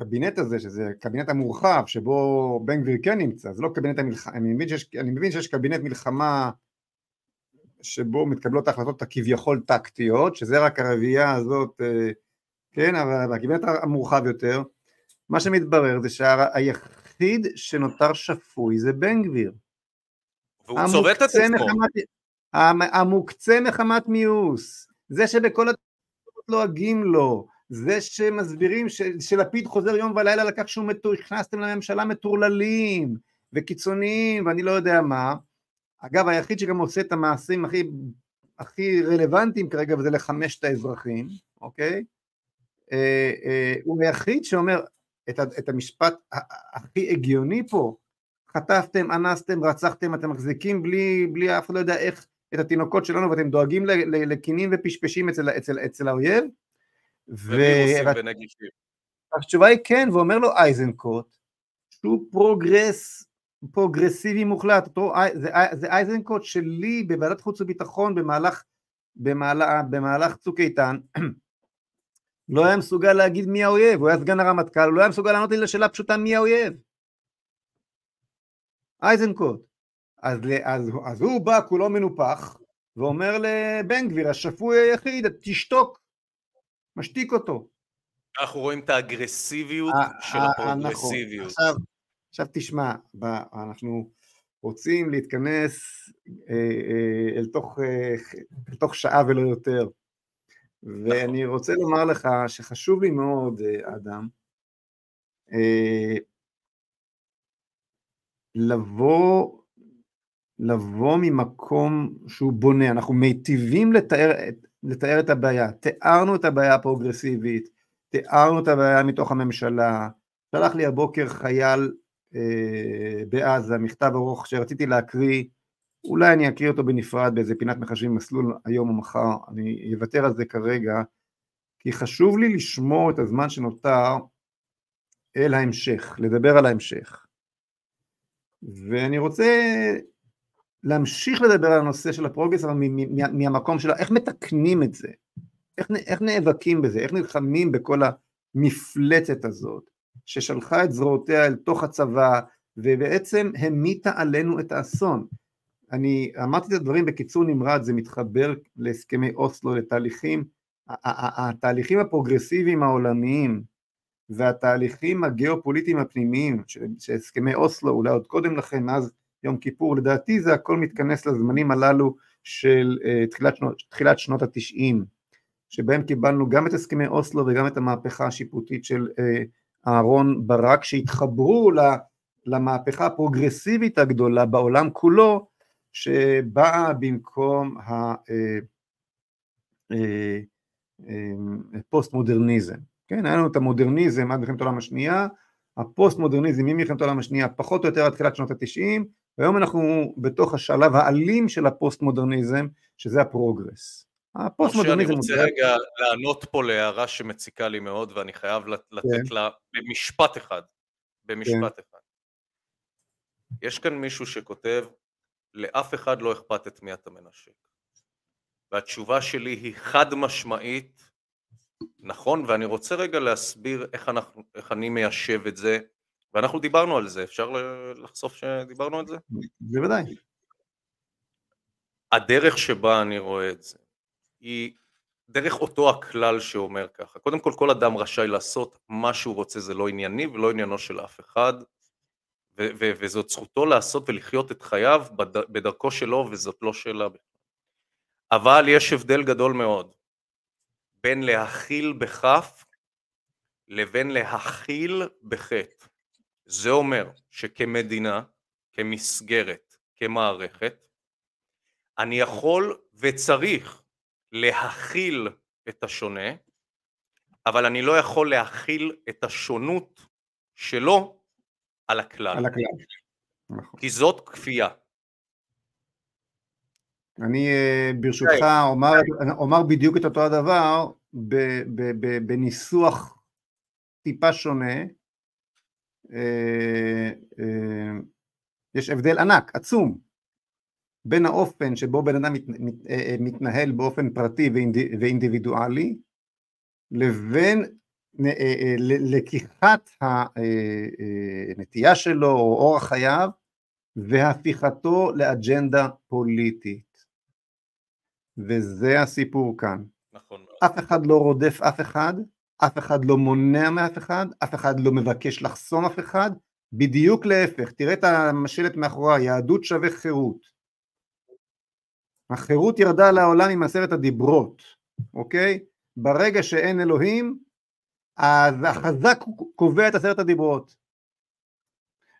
בקבינט הזה, שזה הקבינט המורחב, שבו בן גביר כן נמצא, זה לא קבינט המלחמה, אני מבין שיש, אני מבין שיש קבינט מלחמה שבו מתקבלות ההחלטות הכביכול טקטיות, שזה רק הרביעייה הזאת, אה, כן, אבל הקבינט המורחב יותר, מה שמתברר זה שהיחיד שנותר שפוי זה בן גביר. והוא צובט את עצמו. המוקצה מחמת מיאוס, זה שבכל התקופות לועגים לו, זה שמסבירים ש, שלפיד חוזר יום ולילה לכך שהוא מטור, הכנסתם לממשלה מטורללים וקיצוניים ואני לא יודע מה. אגב, היחיד שגם עושה את המעשים הכי, הכי רלוונטיים כרגע וזה לחמש את האזרחים, אוקיי? אה, אה, הוא היחיד שאומר, את, את המשפט הכי הגיוני פה, חטפתם, אנסתם, רצחתם, אתם מחזיקים בלי, בלי אף אחד לא יודע איך את התינוקות שלנו ואתם דואגים לכינים ופשפשים אצל, אצל, אצל האויב? והתשובה היא כן, ואומר לו אייזנקוט, שהוא פרוגרס, פרוגרסיבי מוחלט, אותו, זה, זה אייזנקוט שלי בוועדת חוץ וביטחון במהלך, במהלך, במהלך צוק איתן, לא היה מסוגל להגיד מי האויב, הוא היה סגן הרמטכ"ל, הוא לא היה מסוגל לענות לי לשאלה פשוטה מי האויב. אייזנקוט. אז, אז, אז הוא בא כולו מנופח, ואומר לבן גביר, השפוי היחיד, תשתוק, משתיק אותו. אנחנו רואים את האגרסיביות של הפרוגרסיביות. עכשיו, עכשיו תשמע, אנחנו רוצים להתכנס אה, אה, אל תוך, אה, אל תוך שעה ולא יותר. ואני רוצה לומר לך שחשוב לי מאוד, אה, אדם, אה, לבוא, לבוא ממקום שהוא בונה, אנחנו מיטיבים לתאר, לתאר את הבעיה, תיארנו את הבעיה הפרוגרסיבית, תיארנו את הבעיה מתוך הממשלה, שלח לי הבוקר חייל אה, בעזה, מכתב ארוך שרציתי להקריא, אולי אני אקריא אותו בנפרד באיזה פינת מחשבים מסלול היום או מחר, אני אוותר על זה כרגע, כי חשוב לי לשמור את הזמן שנותר אל ההמשך, לדבר על ההמשך. ואני רוצה להמשיך לדבר על הנושא של הפרוגרס, אבל מהמקום של איך מתקנים את זה, איך, איך נאבקים בזה, איך נלחמים בכל המפלצת הזאת, ששלחה את זרועותיה אל תוך הצבא, ובעצם המיטה עלינו את האסון. אני אמרתי את הדברים בקיצור נמרץ, זה מתחבר להסכמי אוסלו, לתהליכים, התהליכים הפרוגרסיביים העולמיים והתהליכים הגיאופוליטיים הפנימיים של הסכמי אוסלו, אולי עוד קודם לכן, מאז יום כיפור, לדעתי זה הכל מתכנס לזמנים הללו של uh, תחילת, שנות, תחילת שנות התשעים, שבהם קיבלנו גם את הסכמי אוסלו וגם את המהפכה השיפוטית של uh, אהרון ברק, שהתחברו למהפכה הפרוגרסיבית הגדולה בעולם כולו, שבאה במקום הפוסט מודרניזם, כן, היה לנו את המודרניזם עד מלחמת העולם השנייה, הפוסט מודרניזם ממלחמת העולם השנייה פחות או יותר עד תחילת שנות התשעים, והיום אנחנו בתוך השלב האלים של הפוסט מודרניזם, שזה הפרוגרס. הפוסט מודרניזם... אני רוצה רגע לענות פה להערה שמציקה לי מאוד, ואני חייב לתת כן. לה במשפט אחד, במשפט כן. אחד. יש כאן מישהו שכותב, לאף אחד לא אכפת את מי אתה מנשק. והתשובה שלי היא חד משמעית, נכון, ואני רוצה רגע להסביר איך, אנחנו, איך אני מיישב את זה ואנחנו דיברנו על זה, אפשר לחשוף שדיברנו על זה? בוודאי. הדרך שבה אני רואה את זה היא דרך אותו הכלל שאומר ככה, קודם כל כל אדם רשאי לעשות מה שהוא רוצה, זה לא ענייני ולא עניינו של אף אחד ו- ו- וזאת זכותו לעשות ולחיות את חייו בד- בדרכו שלו וזאת לא שאלה אבל יש הבדל גדול מאוד בין להכיל בכף לבין להכיל בחטא. זה אומר שכמדינה, כמסגרת, כמערכת, אני יכול וצריך להכיל את השונה, אבל אני לא יכול להכיל את השונות שלו על הכלל. על הכלל. נכון. כי זאת כפייה. אני אה, ברשותך אומר, אומר בדיוק את אותו הדבר בניסוח טיפה שונה. אה, אה, יש הבדל ענק, עצום, בין האופן שבו בן אדם מת, מת, מתנהל באופן פרטי ואינדיבידואלי לבין לקיחת הנטייה שלו או אורח חייו והפיכתו לאג'נדה פוליטית. וזה הסיפור כאן. נכון אף אחד לא רודף אף אחד, אף אחד לא מונע מאף אחד, אף אחד לא מבקש לחסום אף אחד, בדיוק להפך, תראה את המשלת מאחורי, יהדות שווה חירות. החירות ירדה לעולם עם עשרת הדיברות, אוקיי? ברגע שאין אלוהים, אז החזק קובע את עשרת הדיברות.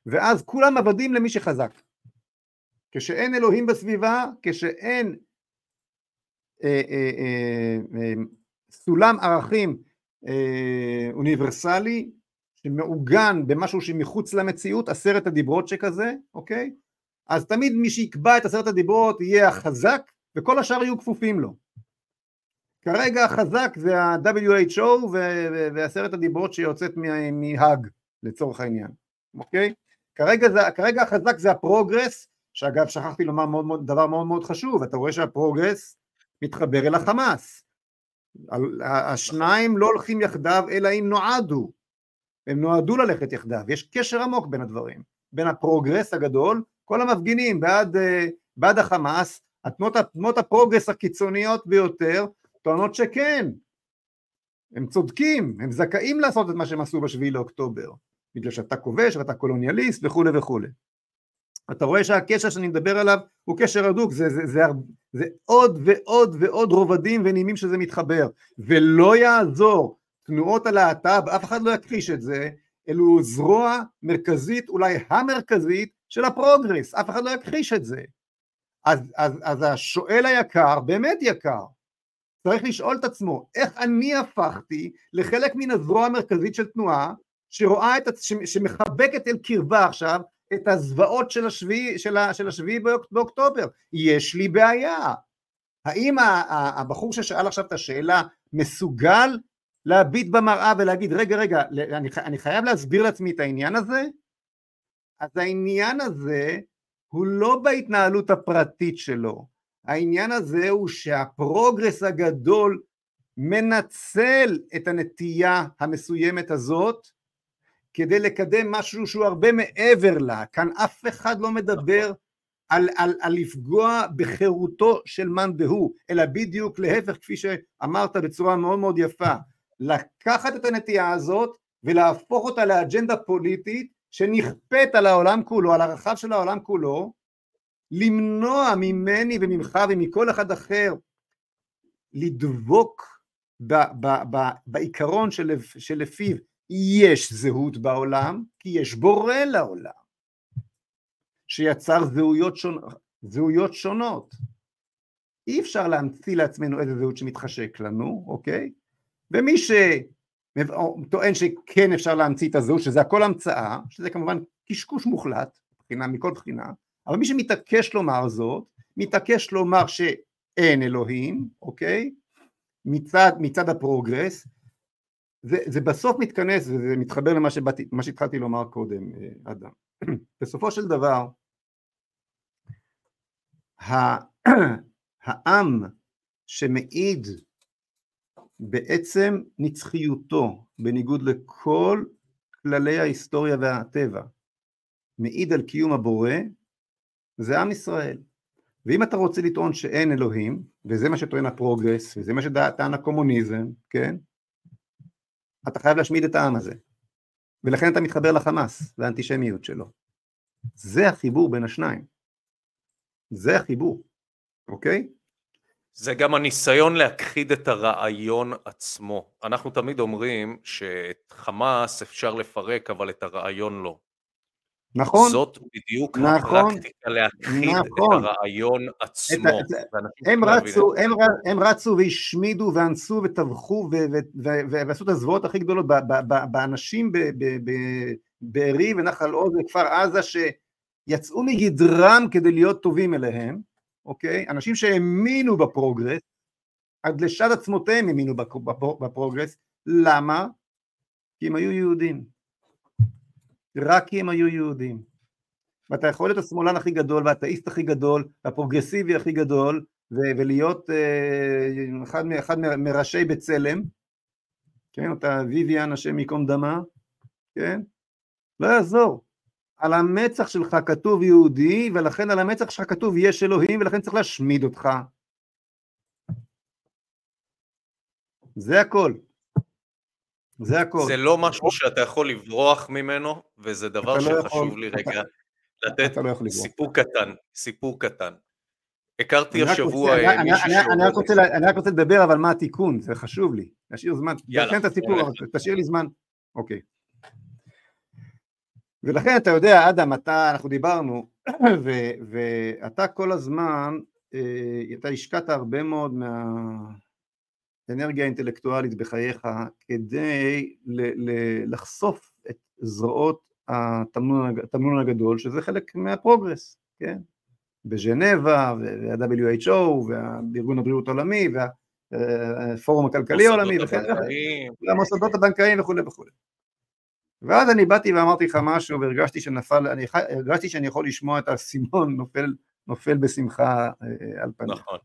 ואז כולם עבדים למי שחזק. כשאין אלוהים בסביבה, כשאין אה, אה, אה, סולם ערכים אוניברסלי שמעוגן במשהו שמחוץ למציאות, עשרת הדיברות שכזה, אוקיי? אז תמיד מי שיקבע את עשרת הדיברות יהיה החזק וכל השאר יהיו כפופים לו. כרגע החזק זה ה-WHO ועשרת הדיברות שיוצאת מהאג לצורך העניין, אוקיי? כרגע, זה, כרגע החזק זה הפרוגרס, שאגב שכחתי לומר מאוד, מאוד, דבר מאוד מאוד חשוב, אתה רואה שהפרוגרס מתחבר אל החמאס. השניים לא הולכים יחדיו אלא אם נועדו, הם נועדו ללכת יחדיו, יש קשר עמוק בין הדברים, בין הפרוגרס הגדול, כל המפגינים בעד, אה, בעד החמאס, התנועות, התנועות הפרוגרס הקיצוניות ביותר טוענות שכן, הם צודקים, הם זכאים לעשות את מה שהם עשו בשביעי לאוקטובר, בגלל שאתה כובש ואתה קולוניאליסט וכולי וכולי. אתה רואה שהקשר שאני מדבר עליו הוא קשר הדוק, זה, זה, זה, זה עוד ועוד ועוד רובדים ונימים שזה מתחבר, ולא יעזור, תנועות הלהט"ב, אף אחד לא יכחיש את זה, אלו זרוע מרכזית, אולי המרכזית, של הפרוגרס, אף אחד לא יכחיש את זה. אז, אז, אז השואל היקר, באמת יקר, צריך לשאול את עצמו, איך אני הפכתי לחלק מן הזרוע המרכזית של תנועה שרואה את, שמחבקת אל קרבה עכשיו את הזוועות של השביעי, של, של השביעי באוקטובר, יש לי בעיה. האם הבחור ששאל עכשיו את השאלה מסוגל להביט במראה ולהגיד רגע רגע אני, אני חייב להסביר לעצמי את העניין הזה? אז העניין הזה הוא לא בהתנהלות הפרטית שלו, העניין הזה הוא שהפרוגרס הגדול מנצל את הנטייה המסוימת הזאת כדי לקדם משהו שהוא הרבה מעבר לה, כאן אף אחד לא מדבר על, על, על לפגוע בחירותו של מאן דהוא, אלא בדיוק להפך כפי שאמרת בצורה מאוד מאוד יפה, לקחת את הנטייה הזאת ולהפוך אותה לאג'נדה פוליטית שנכפית על העולם כולו, על הרחב של העולם כולו, למנוע ממני וממך ומכל אחד אחר לדבוק ב, ב, ב, בעיקרון שלפיו יש זהות בעולם, כי יש בורא לעולם, שיצר זהויות, שונ... זהויות שונות. אי אפשר להמציא לעצמנו איזה זהות שמתחשק לנו, אוקיי? ומי שטוען שכן אפשר להמציא את הזהות, שזה הכל המצאה, שזה כמובן קשקוש מוחלט, בחינה, מכל בחינה, אבל מי שמתעקש לומר זאת, מתעקש לומר שאין אלוהים, אוקיי? מצד, מצד הפרוגרס, זה, זה בסוף מתכנס וזה מתחבר למה שבאתי, שהתחלתי לומר קודם, אה, אדם. בסופו של דבר, העם שמעיד בעצם נצחיותו, בניגוד לכל כללי ההיסטוריה והטבע מעיד על קיום הבורא, זה עם ישראל. ואם אתה רוצה לטעון שאין אלוהים, וזה מה שטוען הפרוגרס, וזה מה שטען הקומוניזם, כן? אתה חייב להשמיד את העם הזה. ולכן אתה מתחבר לחמאס, לאנטישמיות שלו. זה החיבור בין השניים. זה החיבור, אוקיי? זה גם הניסיון להכחיד את הרעיון עצמו. אנחנו תמיד אומרים שאת חמאס אפשר לפרק, אבל את הרעיון לא. נכון. זאת בדיוק נכון, הפרקטיקה להכחיד נכון. את הרעיון עצמו. את הם רצו. הם, הם רצו והשמידו ואנסו וטבחו ועשו את הזוועות הכי גדולות ב- ב- ב- באנשים בארי ונחל עוז וכפר עזה שיצאו מגדרם כדי להיות טובים אליהם, אוקיי? אנשים שהאמינו בפרוגרס, עד לשד עצמותיהם האמינו בפ- בפ- בפרוגרס, למה? כי הם היו יהודים. רק כי הם היו יהודים. ואתה יכול להיות השמאלן הכי גדול והאתאיסט הכי גדול והפרוגרסיבי הכי גדול ו- ולהיות אה, אחד, מ- אחד מ- מראשי בצלם, כן, אותה ויvian השם ייקום דמה, כן, לא יעזור. על המצח שלך כתוב יהודי ולכן על המצח שלך כתוב יש אלוהים ולכן צריך להשמיד אותך. זה הכל. זה הכל. זה לא משהו שאתה יכול לברוח ממנו, וזה דבר לא שחשוב יכול, לי רגע לתת לא. סיפור קטן, סיפור קטן. הכרתי אני השבוע רוצה- אה, אני- מישהי אני- אני רק שעובדת- רוצה לה- אני רק רוצה לדבר אבל מה התיקון, זה חשוב לי, להשאיר זמן, יאללה, את הסיפור. אבל תשאיר לי זמן, אוקיי. ולכן אתה יודע, אדם, אתה, אנחנו דיברנו, ו- ואתה כל הזמן, אה, אתה השקעת הרבה מאוד מהאנרגיה האינטלקטואלית בחייך כדי ל- ל- לחשוף את זרועות התמנון הג- התמנון הגדול, שזה חלק מהפרוגרס, כן? בז'נבה, וה-WHO, וארגון הבריאות העולמי, והפורום הכלכלי העולמי, וכן. והמוסדות הבנקאיים וכולי וכולי. ואז אני באתי ואמרתי לך משהו והרגשתי שנפל, אני הרגשתי שאני יכול לשמוע את האסימון נופל, נופל בשמחה אה, על פניך. נכון.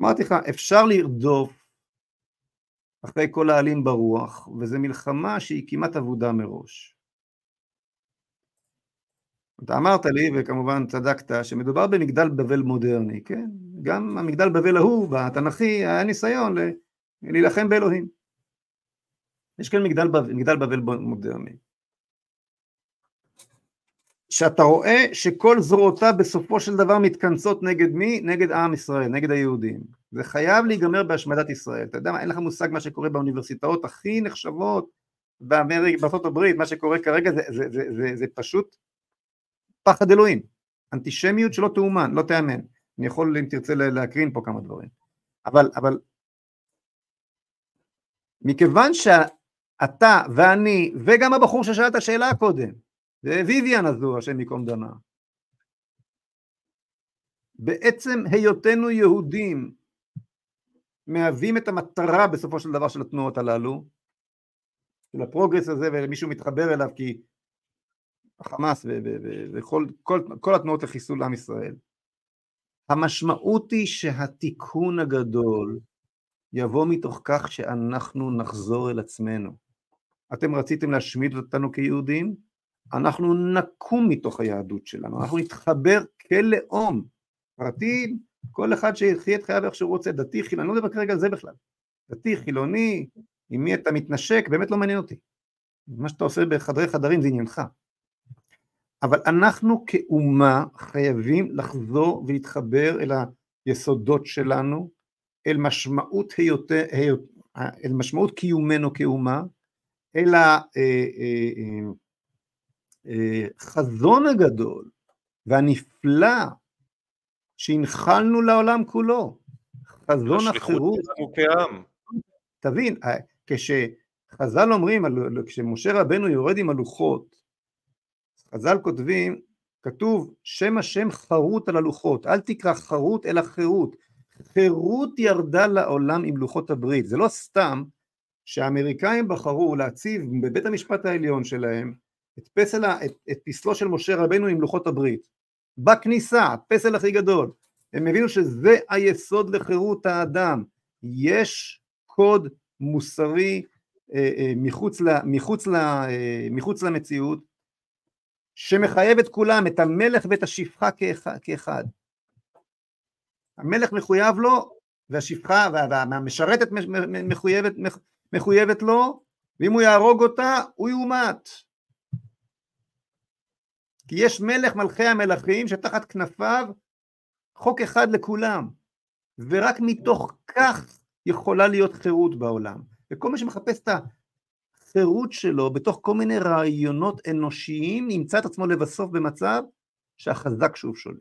אמרתי לך, אפשר לרדוף אחרי כל העלים ברוח, וזו מלחמה שהיא כמעט אבודה מראש. אתה אמרת לי, וכמובן צדקת, שמדובר במגדל בבל מודרני, כן? גם המגדל בבל ההוא, בתנ"כי, היה ניסיון להילחם באלוהים. יש כאן מגדל, בב- מגדל בבל מודרני. שאתה רואה שכל זרועותיו בסופו של דבר מתכנסות נגד מי? נגד עם ישראל, נגד היהודים. זה חייב להיגמר בהשמדת ישראל. אתה יודע מה, אין לך מושג מה שקורה באוניברסיטאות הכי נחשבות באמריק, הברית, מה שקורה כרגע זה, זה, זה, זה, זה פשוט פחד אלוהים. אנטישמיות שלא תאומן, לא תיאמן. אני יכול, אם תרצה, לה- להקרין פה כמה דברים. אבל, אבל, מכיוון שאתה ואני, וגם הבחור ששאל את השאלה קודם, וויvian הזו, השם ייקום דמה, בעצם היותנו יהודים מהווים את המטרה בסופו של דבר של התנועות הללו, של הפרוגרס הזה, ומישהו מתחבר אליו כי החמאס וכל כל, כל התנועות לחיסול עם ישראל. המשמעות היא שהתיקון הגדול יבוא מתוך כך שאנחנו נחזור אל עצמנו. אתם רציתם להשמיד אותנו כיהודים? אנחנו נקום מתוך היהדות שלנו, אנחנו נתחבר כלאום, פרטי, כל אחד שיחיה את חייו איך שהוא רוצה, דתי, חילוני, אני לא מדבר כרגע על זה בכלל. דתי, חילוני, עם מי אתה מתנשק, באמת לא מעניין אותי. מה שאתה עושה בחדרי חדרים זה עניינך. אבל אנחנו כאומה חייבים לחזור ולהתחבר אל היסודות שלנו, אל משמעות, היות, היות, אל משמעות קיומנו כאומה, אל החזון הגדול והנפלא שהנחלנו לעולם כולו, חזון החירות. תבין, כשחז"ל אומרים, כשמשה רבנו יורד עם הלוחות, חז"ל כותבים, כתוב שם השם חרוט על הלוחות, אל תקרא חרוט אלא חירות, חירות ירדה לעולם עם לוחות הברית, זה לא סתם שהאמריקאים בחרו להציב בבית המשפט העליון שלהם את, פסל, את, את פסלו של משה רבנו עם לוחות הברית, בכניסה, הפסל הכי גדול, הם הבינו שזה היסוד לחירות האדם, יש קוד מוסרי אה, אה, מחוץ, ל, מחוץ, ל, אה, מחוץ למציאות, שמחייב את כולם, את המלך ואת השפחה כאחד. המלך מחויב לו, והשפחה והמשרתת מחויבת, מחויבת לו, ואם הוא יהרוג אותה, הוא יומת. כי יש מלך מלכי המלכים שתחת כנפיו חוק אחד לכולם, ורק מתוך כך יכולה להיות חירות בעולם. וכל מי שמחפש את החירות שלו בתוך כל מיני רעיונות אנושיים, ימצא את עצמו לבסוף במצב שהחזק שוב שולט,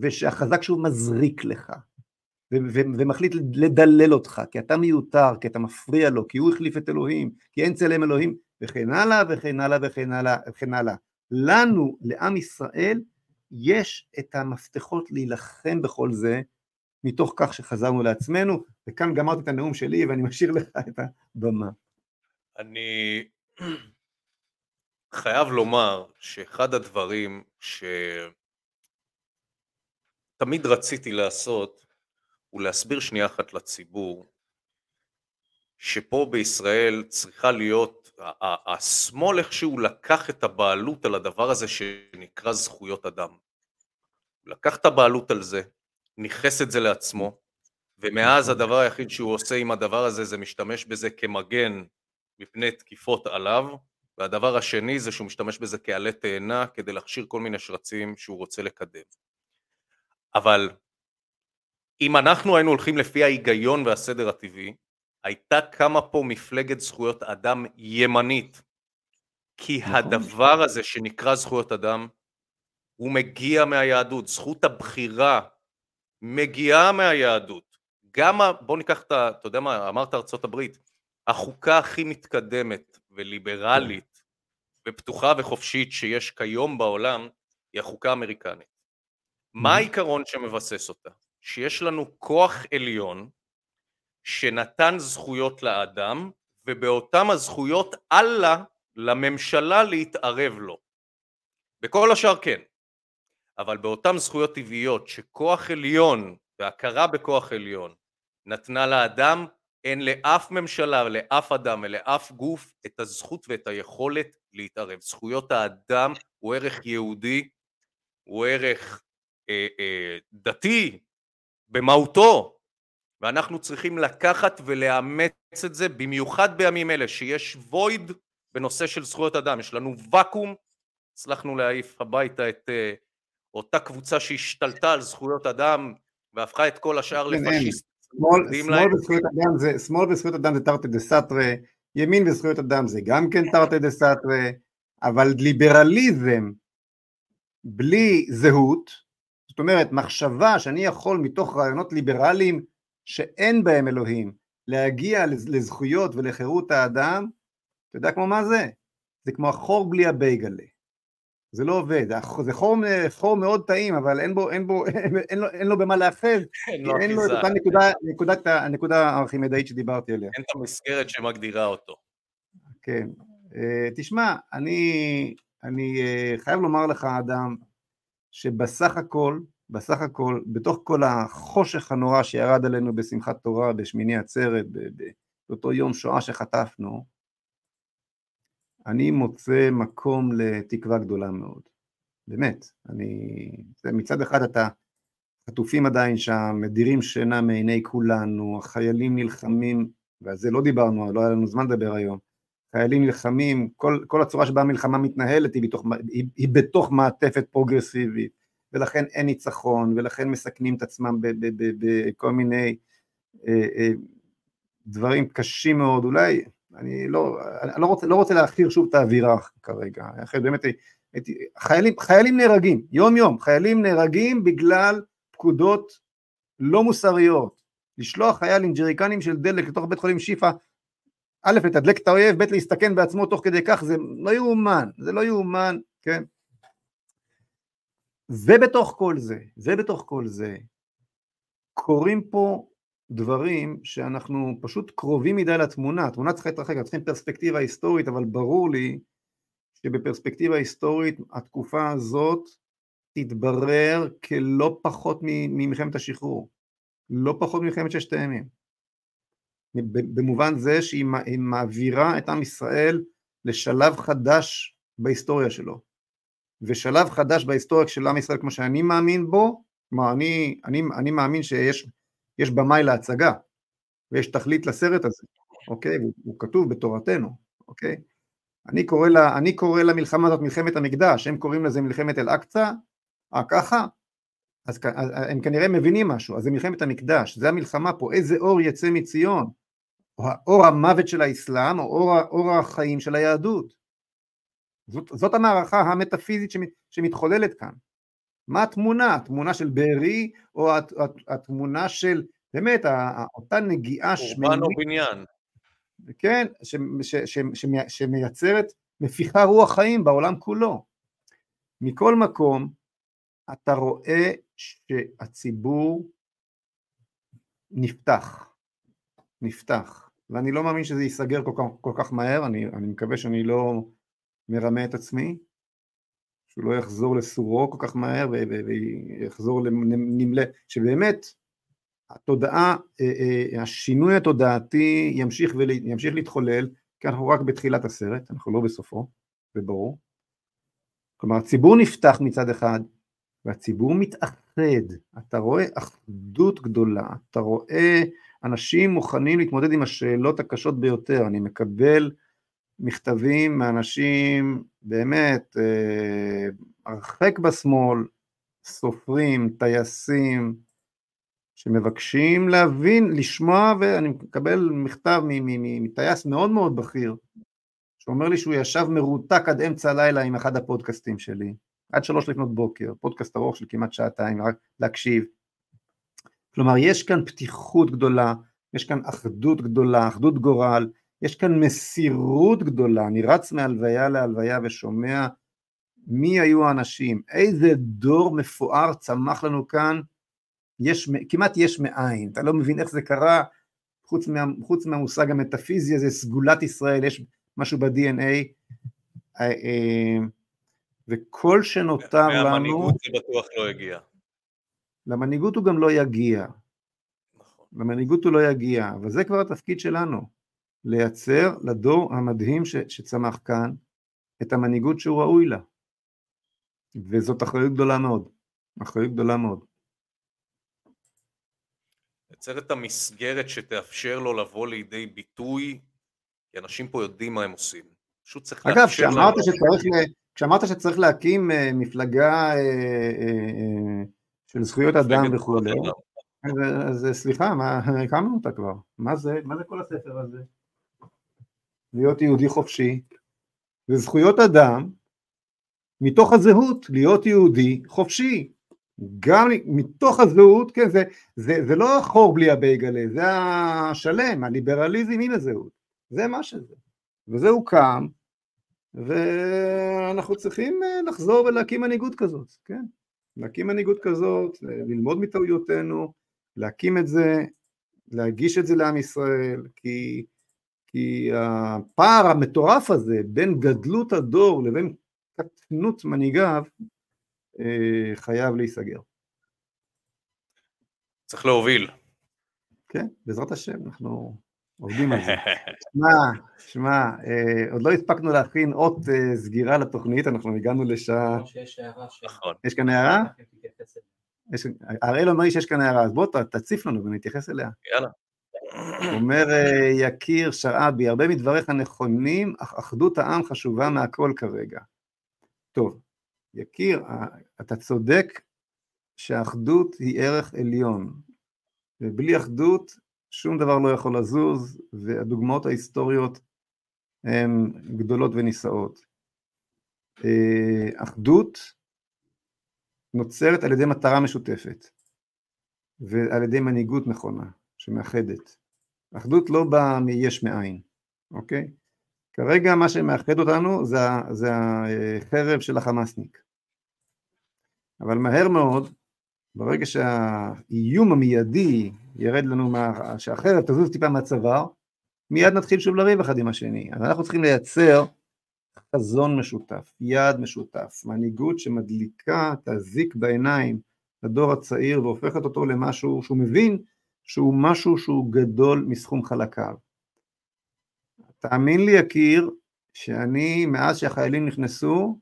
ושהחזק שוב מזריק לך, ומחליט לדלל אותך, כי אתה מיותר, כי אתה מפריע לו, כי הוא החליף את אלוהים, כי אין צלם אלוהים, וכן הלאה וכן הלאה וכן הלאה וכן הלאה. לנו, לעם ישראל, יש את המפתחות להילחם בכל זה, מתוך כך שחזרנו לעצמנו, וכאן גמרתי את הנאום שלי ואני משאיר לך את הבמה. אני חייב לומר שאחד הדברים שתמיד רציתי לעשות הוא להסביר שנייה אחת לציבור שפה בישראל צריכה להיות, השמאל איכשהו לקח את הבעלות על הדבר הזה שנקרא זכויות אדם. לקח את הבעלות על זה, ניכס את זה לעצמו, ומאז נכון. הדבר היחיד שהוא עושה עם הדבר הזה זה משתמש בזה כמגן מפני תקיפות עליו, והדבר השני זה שהוא משתמש בזה כעלה תאנה כדי להכשיר כל מיני שרצים שהוא רוצה לקדם. אבל אם אנחנו היינו הולכים לפי ההיגיון והסדר הטבעי, הייתה קמה פה מפלגת זכויות אדם ימנית. כי נכון. הדבר הזה שנקרא זכויות אדם, הוא מגיע מהיהדות, זכות הבחירה מגיעה מהיהדות. גם, בוא ניקח את ה... אתה יודע מה, אמרת ארצות הברית, החוקה הכי מתקדמת וליברלית ופתוחה וחופשית שיש כיום בעולם היא החוקה האמריקנית. מה העיקרון שמבסס אותה? שיש לנו כוח עליון שנתן זכויות לאדם ובאותם הזכויות אלה לממשלה להתערב לו. בכל השאר כן, אבל באותן זכויות טבעיות שכוח עליון והכרה בכוח עליון נתנה לאדם, אין לאף ממשלה, לאף אדם ולאף גוף את הזכות ואת היכולת להתערב. זכויות האדם הוא ערך יהודי, הוא ערך אה, אה, דתי במהותו, ואנחנו צריכים לקחת ולאמץ את זה, במיוחד בימים אלה שיש וויד בנושא של זכויות אדם, יש לנו ואקום, הצלחנו להעיף הביתה את uh, אותה קבוצה שהשתלטה על זכויות אדם והפכה את כל השאר כן, לפשיסט. שמאל וזכויות אדם זה תרתי דה סתרי, ימין וזכויות אדם זה גם כן תרתי דה סתרי, אבל ליברליזם בלי זהות, זאת אומרת מחשבה שאני יכול מתוך רעיונות ליברליים שאין בהם אלוהים להגיע לזכויות ולחירות האדם, אתה יודע כמו מה זה? זה כמו החור בלי הבייגלה. זה לא עובד, זה חור, חור מאוד טעים, אבל אין בו, אין בו, אין לו, אין לו במה לאחז, אין אין לו את אותה נקודה, נקודת, הנקודה הארכימדאית שדיברתי עליה. אין את המסגרת שמגדירה אותו. כן. אה, תשמע, אני, אני אה, חייב לומר לך, אדם, שבסך הכל, בסך הכל, בתוך כל החושך הנורא שירד עלינו בשמחת תורה בשמיני עצרת, באותו יום שואה שחטפנו, אני מוצא מקום לתקווה גדולה מאוד. באמת, אני... מצד אחד אתה חטופים עדיין שם, מדירים שינה מעיני כולנו, החיילים נלחמים, ועל זה לא דיברנו, לא היה לנו זמן לדבר היום, חיילים נלחמים, כל, כל הצורה שבה המלחמה מתנהלת היא בתוך, היא, היא בתוך מעטפת פרוגרסיבית, ולכן אין ניצחון, ולכן מסכנים את עצמם בכל מיני אה, אה, דברים קשים מאוד, אולי אני לא, לא רוצה, לא רוצה להכיר שוב את האווירה כרגע, אחרי באמת, חיילים, חיילים נהרגים, יום יום, חיילים נהרגים בגלל פקודות לא מוסריות, לשלוח חייל עם ג'ריקנים של דלק לתוך בית חולים שיפא, א', לתדלק את האויב, ב', להסתכן בעצמו תוך כדי כך, זה לא יאומן, זה לא יאומן, כן? ובתוך כל זה, ובתוך כל זה, קורים פה דברים שאנחנו פשוט קרובים מדי לתמונה, התמונה צריכה להתרחק, צריכים פרספקטיבה היסטורית, אבל ברור לי שבפרספקטיבה היסטורית התקופה הזאת תתברר כלא פחות ממלחמת השחרור, לא פחות ממלחמת ששת הימים. במובן זה שהיא מעבירה את עם ישראל לשלב חדש בהיסטוריה שלו. ושלב חדש בהיסטוריה של עם ישראל כמו שאני מאמין בו, כלומר אני, אני, אני מאמין שיש יש במאי להצגה ויש תכלית לסרט הזה, אוקיי? הוא, הוא כתוב בתורתנו, אוקיי? אני קורא, לה, אני קורא למלחמה הזאת מלחמת המקדש, הם קוראים לזה מלחמת אל-אקצא, אה ככה? אז, אז הם כנראה מבינים משהו, אז זה מלחמת המקדש, זה המלחמה פה, איזה אור יצא מציון, או אור המוות של האסלאם, או אור, אור החיים של היהדות. זאת, זאת המערכה המטאפיזית שמתחוללת כאן. מה התמונה? התמונה של בארי, או התמונה של, באמת, אותה נגיעה שמינית. חורבן או בניין. כן, ש, ש, ש, ש, שמייצרת, מפיחה רוח חיים בעולם כולו. מכל מקום, אתה רואה שהציבור נפתח, נפתח, ואני לא מאמין שזה ייסגר כל כך, כל כך מהר, אני, אני מקווה שאני לא מרמה את עצמי, שהוא לא יחזור לסורו כל כך מהר ויחזור לנמלה, שבאמת התודעה, אה, אה, השינוי התודעתי ימשיך, ול, ימשיך להתחולל, כי אנחנו רק בתחילת הסרט, אנחנו לא בסופו, זה ברור. כלומר הציבור נפתח מצד אחד, והציבור מתאחד, אתה רואה אחדות גדולה, אתה רואה אנשים מוכנים להתמודד עם השאלות הקשות ביותר, אני מקבל מכתבים מאנשים באמת אה, הרחק בשמאל, סופרים, טייסים, שמבקשים להבין, לשמוע, ואני מקבל מכתב מטייס מאוד מאוד בכיר, שאומר לי שהוא ישב מרותק עד אמצע הלילה עם אחד הפודקאסטים שלי, עד שלוש לפנות בוקר, פודקאסט ארוך של כמעט שעתיים, רק להקשיב. כלומר, יש כאן פתיחות גדולה, יש כאן אחדות גדולה, אחדות גורל, יש כאן מסירות גדולה, אני רץ מהלוויה להלוויה ושומע מי היו האנשים, איזה דור מפואר צמח לנו כאן, יש, כמעט יש מאין, אתה לא מבין איך זה קרה, חוץ, מה, חוץ מהמושג המטאפיזי הזה, סגולת ישראל, יש משהו ב-DNA, אה, אה, וכל שנותר לנו... והמנהיגות זה בטוח לא הגיע. למנהיגות הוא גם לא יגיע. נכון. למנהיגות הוא לא יגיע, וזה כבר התפקיד שלנו. לייצר לדור המדהים ש, שצמח כאן את המנהיגות שהוא ראוי לה. וזאת אחריות גדולה מאוד, אחריות גדולה מאוד. לייצר את המסגרת שתאפשר לו לבוא לידי ביטוי, כי אנשים פה יודעים מה הם עושים. פשוט צריך אגב, לאפשר. אגב, כשאמרת, כשאמרת שצריך להקים uh, מפלגה uh, uh, של זכויות אדם וכולי, אז, אז סליחה, מה, הקמנו אותה כבר, מה זה, מה זה כל הספר הזה? להיות יהודי חופשי, וזכויות אדם מתוך הזהות להיות יהודי חופשי. גם מתוך הזהות, כן, זה, זה, זה לא החור בלי הבייגלה, זה השלם, הליברליזם עם הזהות, זה מה שזה. וזה הוקם, ואנחנו צריכים אה, לחזור ולהקים מנהיגות כזאת, כן? להקים מנהיגות כזאת, ללמוד מטעויותינו, להקים את זה, להגיש את זה לעם ישראל, כי כי הפער המטורף הזה בין גדלות הדור לבין קטנות מנהיגיו אה, חייב להיסגר. צריך להוביל. כן, בעזרת השם, אנחנו עובדים על זה. שמע, שמע, אה, עוד לא הספקנו להכין אות אה, סגירה לתוכנית, אנחנו הגענו לשעה... נכון. יש כאן הערה? הראל אומר לי שיש כאן הערה, אז בוא תציף לנו ונתייחס אליה. יאללה. אומר אה, יקיר שרעבי, הרבה מדבריך נכונים, אך אחדות העם חשובה מהכל כרגע. טוב, יקיר, אה, אתה צודק שהאחדות היא ערך עליון, ובלי אחדות שום דבר לא יכול לזוז, והדוגמאות ההיסטוריות הן גדולות ונישאות. אה, אחדות נוצרת על ידי מטרה משותפת, ועל ידי מנהיגות נכונה, שמאחדת. אחדות לא באה מיש מאין, אוקיי? כרגע מה שמאחד אותנו זה, זה החרב של החמאסניק. אבל מהר מאוד, ברגע שהאיום המיידי ירד לנו, מה, שהחרב תזוז טיפה מהצוואר, מיד נתחיל שוב לריב אחד עם השני. אז אנחנו צריכים לייצר חזון משותף, יעד משותף, מנהיגות שמדליקה את הזיק בעיניים לדור הצעיר והופכת אותו למשהו שהוא מבין שהוא משהו שהוא גדול מסכום חלקיו. תאמין לי יקיר, שאני מאז שהחיילים נכנסו,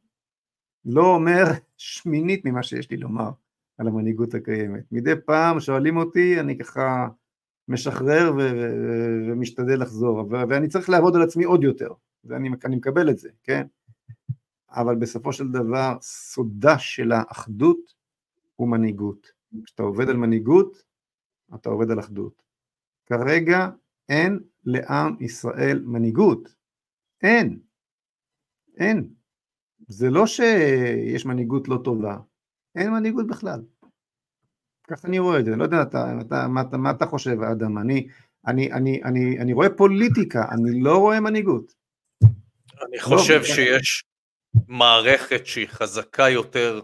לא אומר שמינית ממה שיש לי לומר על המנהיגות הקיימת. מדי פעם שואלים אותי, אני ככה משחרר ומשתדל לחזור, ואני צריך לעבוד על עצמי עוד יותר, ואני מקבל את זה, כן? אבל בסופו של דבר, סודה של האחדות הוא מנהיגות. כשאתה עובד על מנהיגות, אתה עובד על אחדות. כרגע אין לעם ישראל מנהיגות. אין. אין. זה לא שיש מנהיגות לא טובה, אין מנהיגות בכלל. ככה אני רואה את זה, לא יודע אתה, אתה, מה, אתה, מה אתה חושב אדם, אני, אני, אני, אני, אני רואה פוליטיקה, אני לא רואה מנהיגות. אני לא, חושב לא, שיש מערכת שהיא חזקה יותר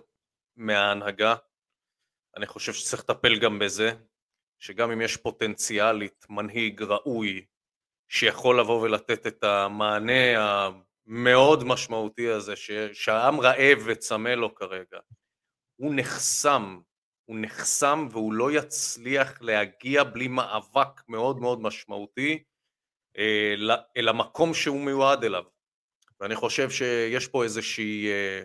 מההנהגה, אני חושב שצריך לטפל גם בזה, שגם אם יש פוטנציאלית מנהיג ראוי שיכול לבוא ולתת את המענה המאוד משמעותי הזה שהעם רעב וצמא לו כרגע, הוא נחסם, הוא נחסם והוא לא יצליח להגיע בלי מאבק מאוד מאוד משמעותי אה, אל המקום שהוא מיועד אליו. ואני חושב שיש פה איזושהי אה,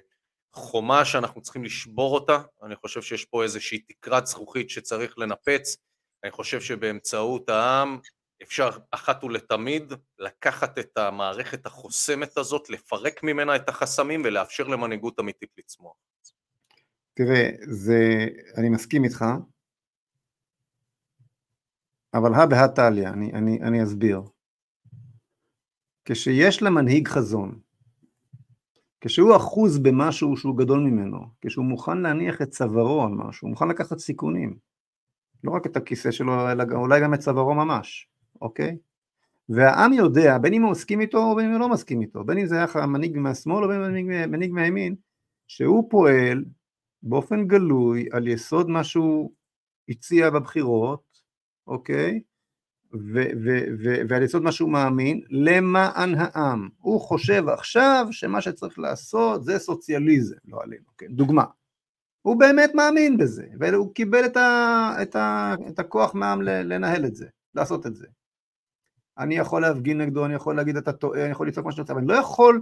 חומה שאנחנו צריכים לשבור אותה, אני חושב שיש פה איזושהי תקרת זכוכית שצריך לנפץ, אני חושב שבאמצעות העם אפשר אחת ולתמיד לקחת את המערכת החוסמת הזאת, לפרק ממנה את החסמים ולאפשר למנהיגות אמיתית לצמוח. תראה, זה, אני מסכים איתך, אבל הא בהא תליא, אני, אני, אני אסביר. כשיש למנהיג חזון, כשהוא אחוז במשהו שהוא גדול ממנו, כשהוא מוכן להניח את צווארו על משהו, הוא מוכן לקחת סיכונים, לא רק את הכיסא שלו, אלא אולי גם את צווארו ממש, אוקיי? והעם יודע, בין אם הוא מסכים איתו או בין אם הוא לא מסכים איתו, בין אם זה היה מנהיג מהשמאל או בין אם זה מנהיג מהימין, שהוא פועל באופן גלוי על יסוד מה שהוא הציע בבחירות, אוקיי? ועל יסוד מה שהוא מאמין, למען העם. הוא חושב עכשיו שמה שצריך לעשות זה סוציאליזם, לא עלינו, כן? דוגמה. הוא באמת מאמין בזה, והוא קיבל את, ה, את, ה, את הכוח מהעם לנהל את זה, לעשות את זה. אני יכול להפגין נגדו, אני יכול להגיד אתה טועה, אני יכול לצעוק מה שאני רוצה, אבל אני לא יכול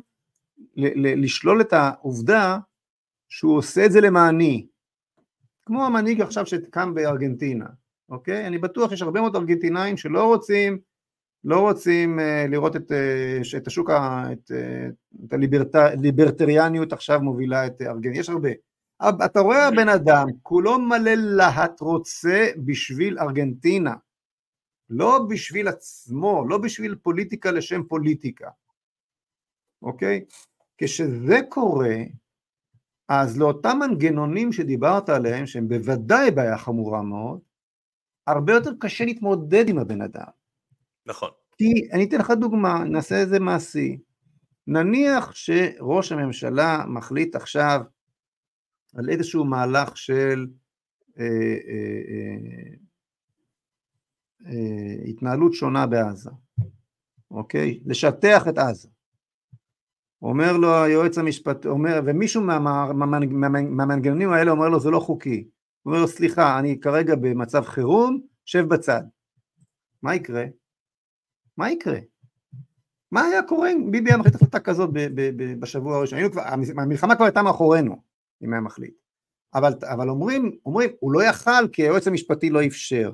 ל, ל, לשלול את העובדה שהוא עושה את זה למעני. כמו המנהיג עכשיו שקם בארגנטינה, אוקיי? אני בטוח שיש הרבה מאוד ארגנטינאים שלא רוצים, לא רוצים uh, לראות את, uh, את השוק, את, uh, את הליברטריאניות עכשיו מובילה את ארגנטינה, יש הרבה. אתה רואה הבן אדם, כולו מלא להט רוצה בשביל ארגנטינה, לא בשביל עצמו, לא בשביל פוליטיקה לשם פוליטיקה, אוקיי? כשזה קורה, אז לאותם מנגנונים שדיברת עליהם, שהם בוודאי בעיה חמורה מאוד, הרבה יותר קשה להתמודד עם הבן אדם. נכון. כי אני אתן לך דוגמה, נעשה איזה מעשי. נניח שראש הממשלה מחליט עכשיו על איזשהו מהלך של אה, אה, אה, התנהלות שונה בעזה, אוקיי? לשטח את עזה. אומר לו היועץ המשפטי, אומר, ומישהו מהמנגנונים האלה אומר לו זה לא חוקי. הוא אומר לו סליחה, אני כרגע במצב חירום, שב בצד. מה יקרה? מה יקרה? מה היה קורה אם ביבי היה מחליט החלטה כזאת בשבוע הראשון? המלחמה כבר הייתה מאחורינו. אם היה מחליט. אבל, אבל אומרים, אומרים, הוא לא יכל כי היועץ המשפטי לא אפשר.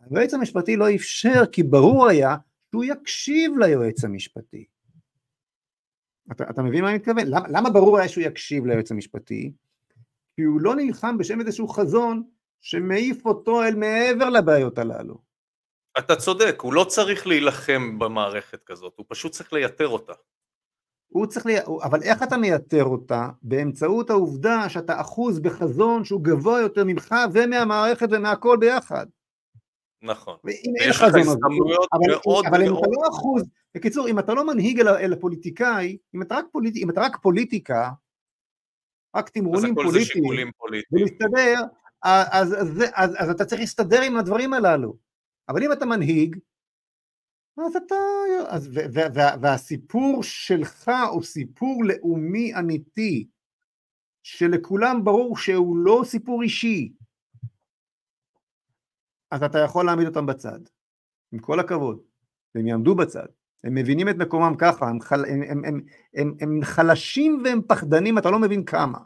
היועץ המשפטי לא אפשר כי ברור היה שהוא יקשיב ליועץ המשפטי. אתה, אתה מבין מה אני מתכוון? למה, למה ברור היה שהוא יקשיב ליועץ המשפטי? כי הוא לא נלחם בשם איזשהו חזון שמעיף אותו אל מעבר לבעיות הללו. אתה צודק, הוא לא צריך להילחם במערכת כזאת, הוא פשוט צריך לייתר אותה. הוא צריך, לי... אבל איך אתה מייתר אותה? באמצעות העובדה שאתה אחוז בחזון שהוא גבוה יותר ממך ומהמערכת ומהכל ביחד. נכון. ויש לך הזדמנויות מאוד אבל אם אתה לא אחוז, בקיצור, אם אתה לא מנהיג אל, אל הפוליטיקאי, אם אתה רק, פוליט, אם אתה רק פוליטיקה, רק תמרונים פוליטיים, ולהסתדר, אז, אז, אז, אז, אז אתה צריך להסתדר עם הדברים הללו. אבל אם אתה מנהיג, אז אתה... אז, ו, ו, וה, והסיפור שלך הוא סיפור לאומי אמיתי, שלכולם ברור שהוא לא סיפור אישי. אז אתה יכול להעמיד אותם בצד, עם כל הכבוד, והם יעמדו בצד. הם מבינים את מקומם ככה, הם, חל, הם, הם, הם, הם, הם חלשים והם פחדנים, אתה לא מבין כמה.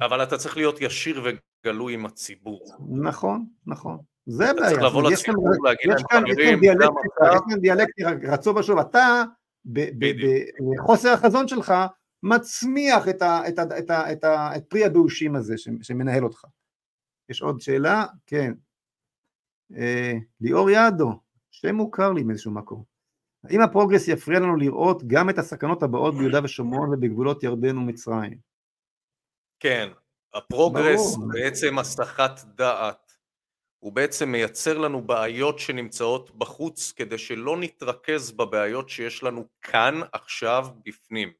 אבל אתה צריך להיות ישיר וגלוי עם הציבור. נכון, נכון. זה אתה צריך בעיה. לבוא לציבור, להגיד להם חברים, זה המצב. יש כאן דיאלקטיקה, רצו ושוב, אתה. בחוסר החזון שלך מצמיח את, ה, את, ה, את, ה, את, ה, את פרי הבאושים הזה שמנהל אותך. יש עוד שאלה? כן. אה, ליאור יעדו, שם מוכר לי מאיזשהו מקום. האם הפרוגרס יפריע לנו לראות גם את הסכנות הבאות ביהודה ושומרון ובגבולות ירדן ומצרים? כן, הפרוגרס ברור. בעצם הסחת דעת, הוא בעצם מייצר לנו בעיות שנמצאות בחוץ כדי שלא נתרכז בבעיות שיש לנו כאן עכשיו בפנים.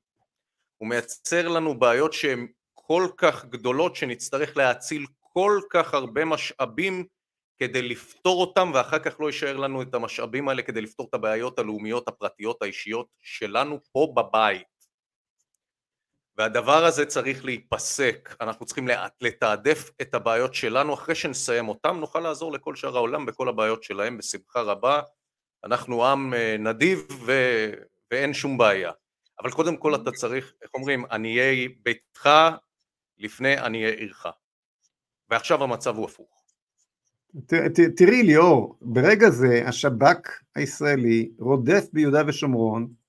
הוא מייצר לנו בעיות שהן כל כך גדולות שנצטרך להאציל כל כך הרבה משאבים כדי לפתור אותם ואחר כך לא יישאר לנו את המשאבים האלה כדי לפתור את הבעיות הלאומיות הפרטיות האישיות שלנו פה בבית. והדבר הזה צריך להיפסק, אנחנו צריכים לתעדף את הבעיות שלנו, אחרי שנסיים אותם נוכל לעזור לכל שאר העולם בכל הבעיות שלהם בשמחה רבה, אנחנו עם אה, נדיב ו... ואין שום בעיה, אבל קודם כל אתה צריך, איך אומרים, עניי ביתך לפני עניי עירך, ועכשיו המצב הוא הפוך. ת- ת- תראי ליאור, ברגע זה השב"כ הישראלי רודף ביהודה ושומרון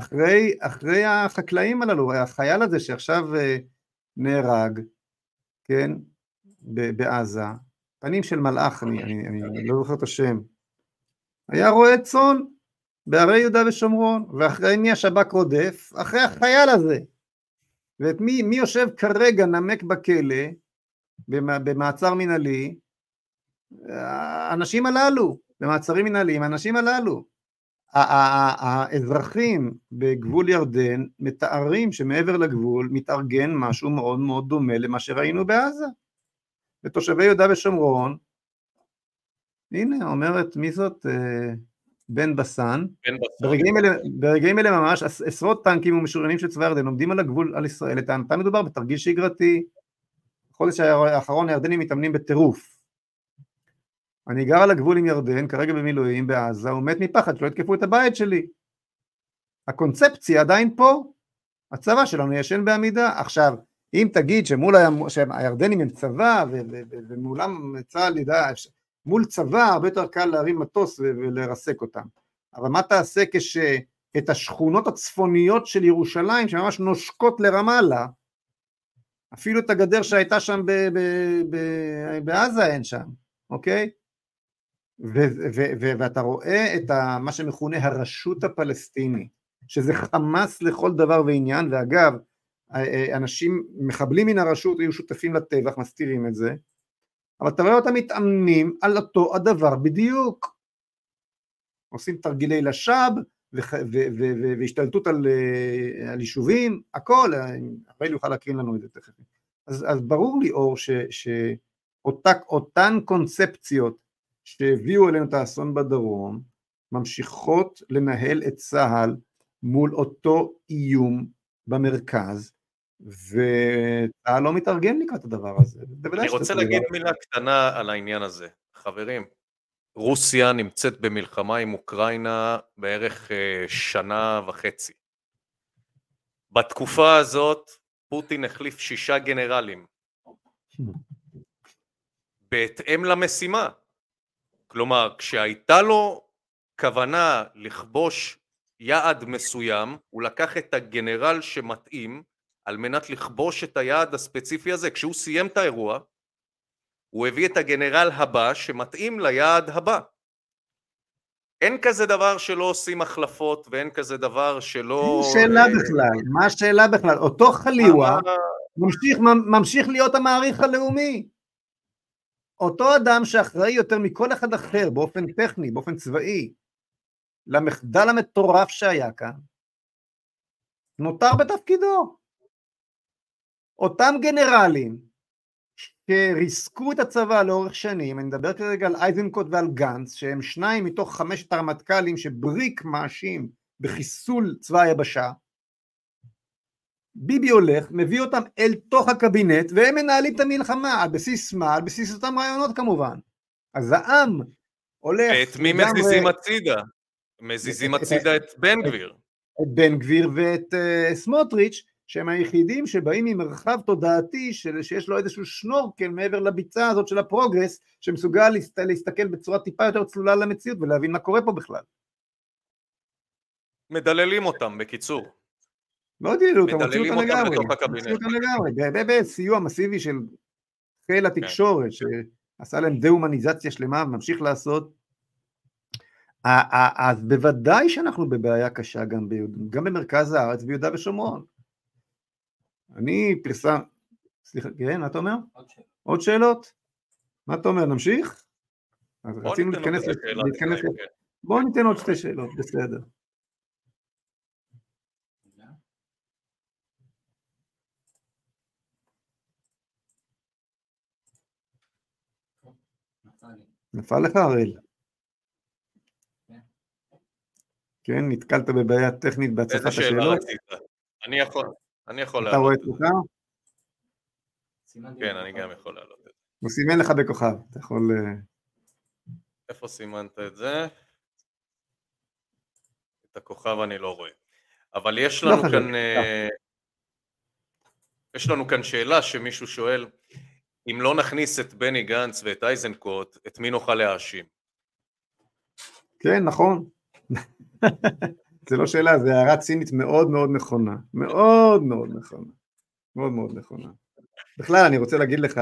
אחרי, אחרי החקלאים הללו, החייל הזה שעכשיו אה, נהרג, כן, בעזה, פנים של מלאך, אני, אני, אני לא זוכר את השם, היה רועה צאן בערי יהודה ושומרון, ואחרי מי השב"כ רודף? אחרי החייל הזה. ואת מי, מי יושב כרגע נמק בכלא, במע- במעצר מינהלי, האנשים הללו, במעצרים מנהליים, האנשים הללו. האזרחים בגבול ירדן מתארים שמעבר לגבול מתארגן משהו מאוד מאוד דומה למה שראינו בעזה. ותושבי יהודה ושומרון, הנה אומרת מי זאת? אה, בן בסן, בסוף. ברגעים אלה, ברגעים אלה ממש עש- עשרות טנקים ומשוריינים של צבא ירדן עומדים על הגבול על ישראל, לטענתם מדובר בתרגיל שגרתי. בחודש האחרון הירדנים מתאמנים בטירוף. אני גר על הגבול עם ירדן, כרגע במילואים בעזה, ומת מפחד שלא יתקפו את הבית שלי. הקונספציה עדיין פה, הצבא שלנו ישן בעמידה. עכשיו, אם תגיד שמול הים- שהירדנים הם צבא, ו- ו- ו- ומולם צה"ל ידע, מול צבא הרבה יותר קל להרים מטוס ולרסק אותם. אבל מה תעשה כשאת השכונות הצפוניות של ירושלים, שממש נושקות לרמאללה, אפילו את הגדר שהייתה שם ב- ב- ב- בעזה אין שם, אוקיי? ו- ו- ו- ואתה רואה את ה- מה שמכונה הרשות הפלסטינית, שזה חמאס לכל דבר ועניין, ואגב, אנשים, מחבלים מן הרשות היו שותפים לטבח, מסתירים את זה, אבל אתה רואה אותם מתאמנים על אותו הדבר בדיוק. עושים תרגילי ו- והשתלטות על, אה, על יישובים, הכל, אראל יוכל להקרין לנו את זה תכף. אז, אז ברור לי אור שאותן קונספציות שהביאו אלינו את האסון בדרום, ממשיכות לנהל את צה"ל מול אותו איום במרכז, וצה"ל לא מתארגן לקראת הדבר הזה. אני רוצה להגיד דבר. מילה קטנה על העניין הזה. חברים, רוסיה נמצאת במלחמה עם אוקראינה בערך אה, שנה וחצי. בתקופה הזאת פוטין החליף שישה גנרלים בהתאם למשימה. כלומר, כשהייתה לו כוונה לכבוש יעד מסוים, הוא לקח את הגנרל שמתאים על מנת לכבוש את היעד הספציפי הזה. כשהוא סיים את האירוע, הוא הביא את הגנרל הבא שמתאים ליעד הבא. אין כזה דבר שלא עושים החלפות ואין כזה דבר שלא... אין שאלה אה, בכלל, מה השאלה בכלל? אותו מה- ממשיך, ממשיך להיות המעריך הלאומי. אותו אדם שאחראי יותר מכל אחד אחר באופן טכני, באופן צבאי, למחדל המטורף שהיה כאן, נותר בתפקידו. אותם גנרלים שריסקו את הצבא לאורך שנים, אני מדבר כרגע על אייזנקוט ועל גנץ, שהם שניים מתוך חמשת הרמטכ"לים שבריק מאשים בחיסול צבא היבשה, ביבי הולך, מביא אותם אל תוך הקבינט, והם מנהלים את המלחמה, על בסיס מה? על בסיס אותם רעיונות כמובן. אז העם הולך את מי מזיזים הצידה? מזיזים הצידה את בן גביר. את בן גביר ואת uh, סמוטריץ', שהם היחידים שבאים ממרחב תודעתי של, שיש לו איזשהו שנורקל מעבר לביצה הזאת של הפרוגרס, שמסוגל להסת, להסתכל בצורה טיפה יותר צלולה למציאות ולהבין מה קורה פה בכלל. מדללים אותם, בקיצור. לא דללו אותם, הוציאו אותם לגמרי. הוציאו אותם לגמרי, בסיוע מסיבי של חיל התקשורת, כן. שעשה להם דה-הומניזציה שלמה וממשיך לעשות. אז בוודאי שאנחנו בבעיה קשה גם, ביהוד... גם במרכז הארץ ביהודה ושומרון. אני פרסם... סליחה, כן, מה אתה אומר? עוד שאלות. עוד שאלות? מה אתה אומר, נמשיך? אז רצינו להתכנס... להתכנס... כן. בואו ניתן עוד שתי שאלות, בסדר. נפל לך הראל. כן, נתקלת בבעיה טכנית בהצפת השאלות? איזה שאלה רצית? אני יכול, אני יכול לעלות. אתה רואה את כוכב? כן, אני גם יכול לעלות את זה. הוא סימן לך בכוכב, אתה יכול... אה, איפה סימנת את זה? את הכוכב אני לא רואה. אבל יש לא לנו לא כאן... אה, יש לנו כאן שאלה שמישהו שואל, אם לא נכניס את בני גנץ ואת איזנקוט, את מי נוכל להאשים? כן, נכון. זה לא שאלה, זה הערה צינית מאוד מאוד נכונה. מאוד מאוד נכונה. מאוד מאוד נכונה. בכלל, אני רוצה להגיד לך,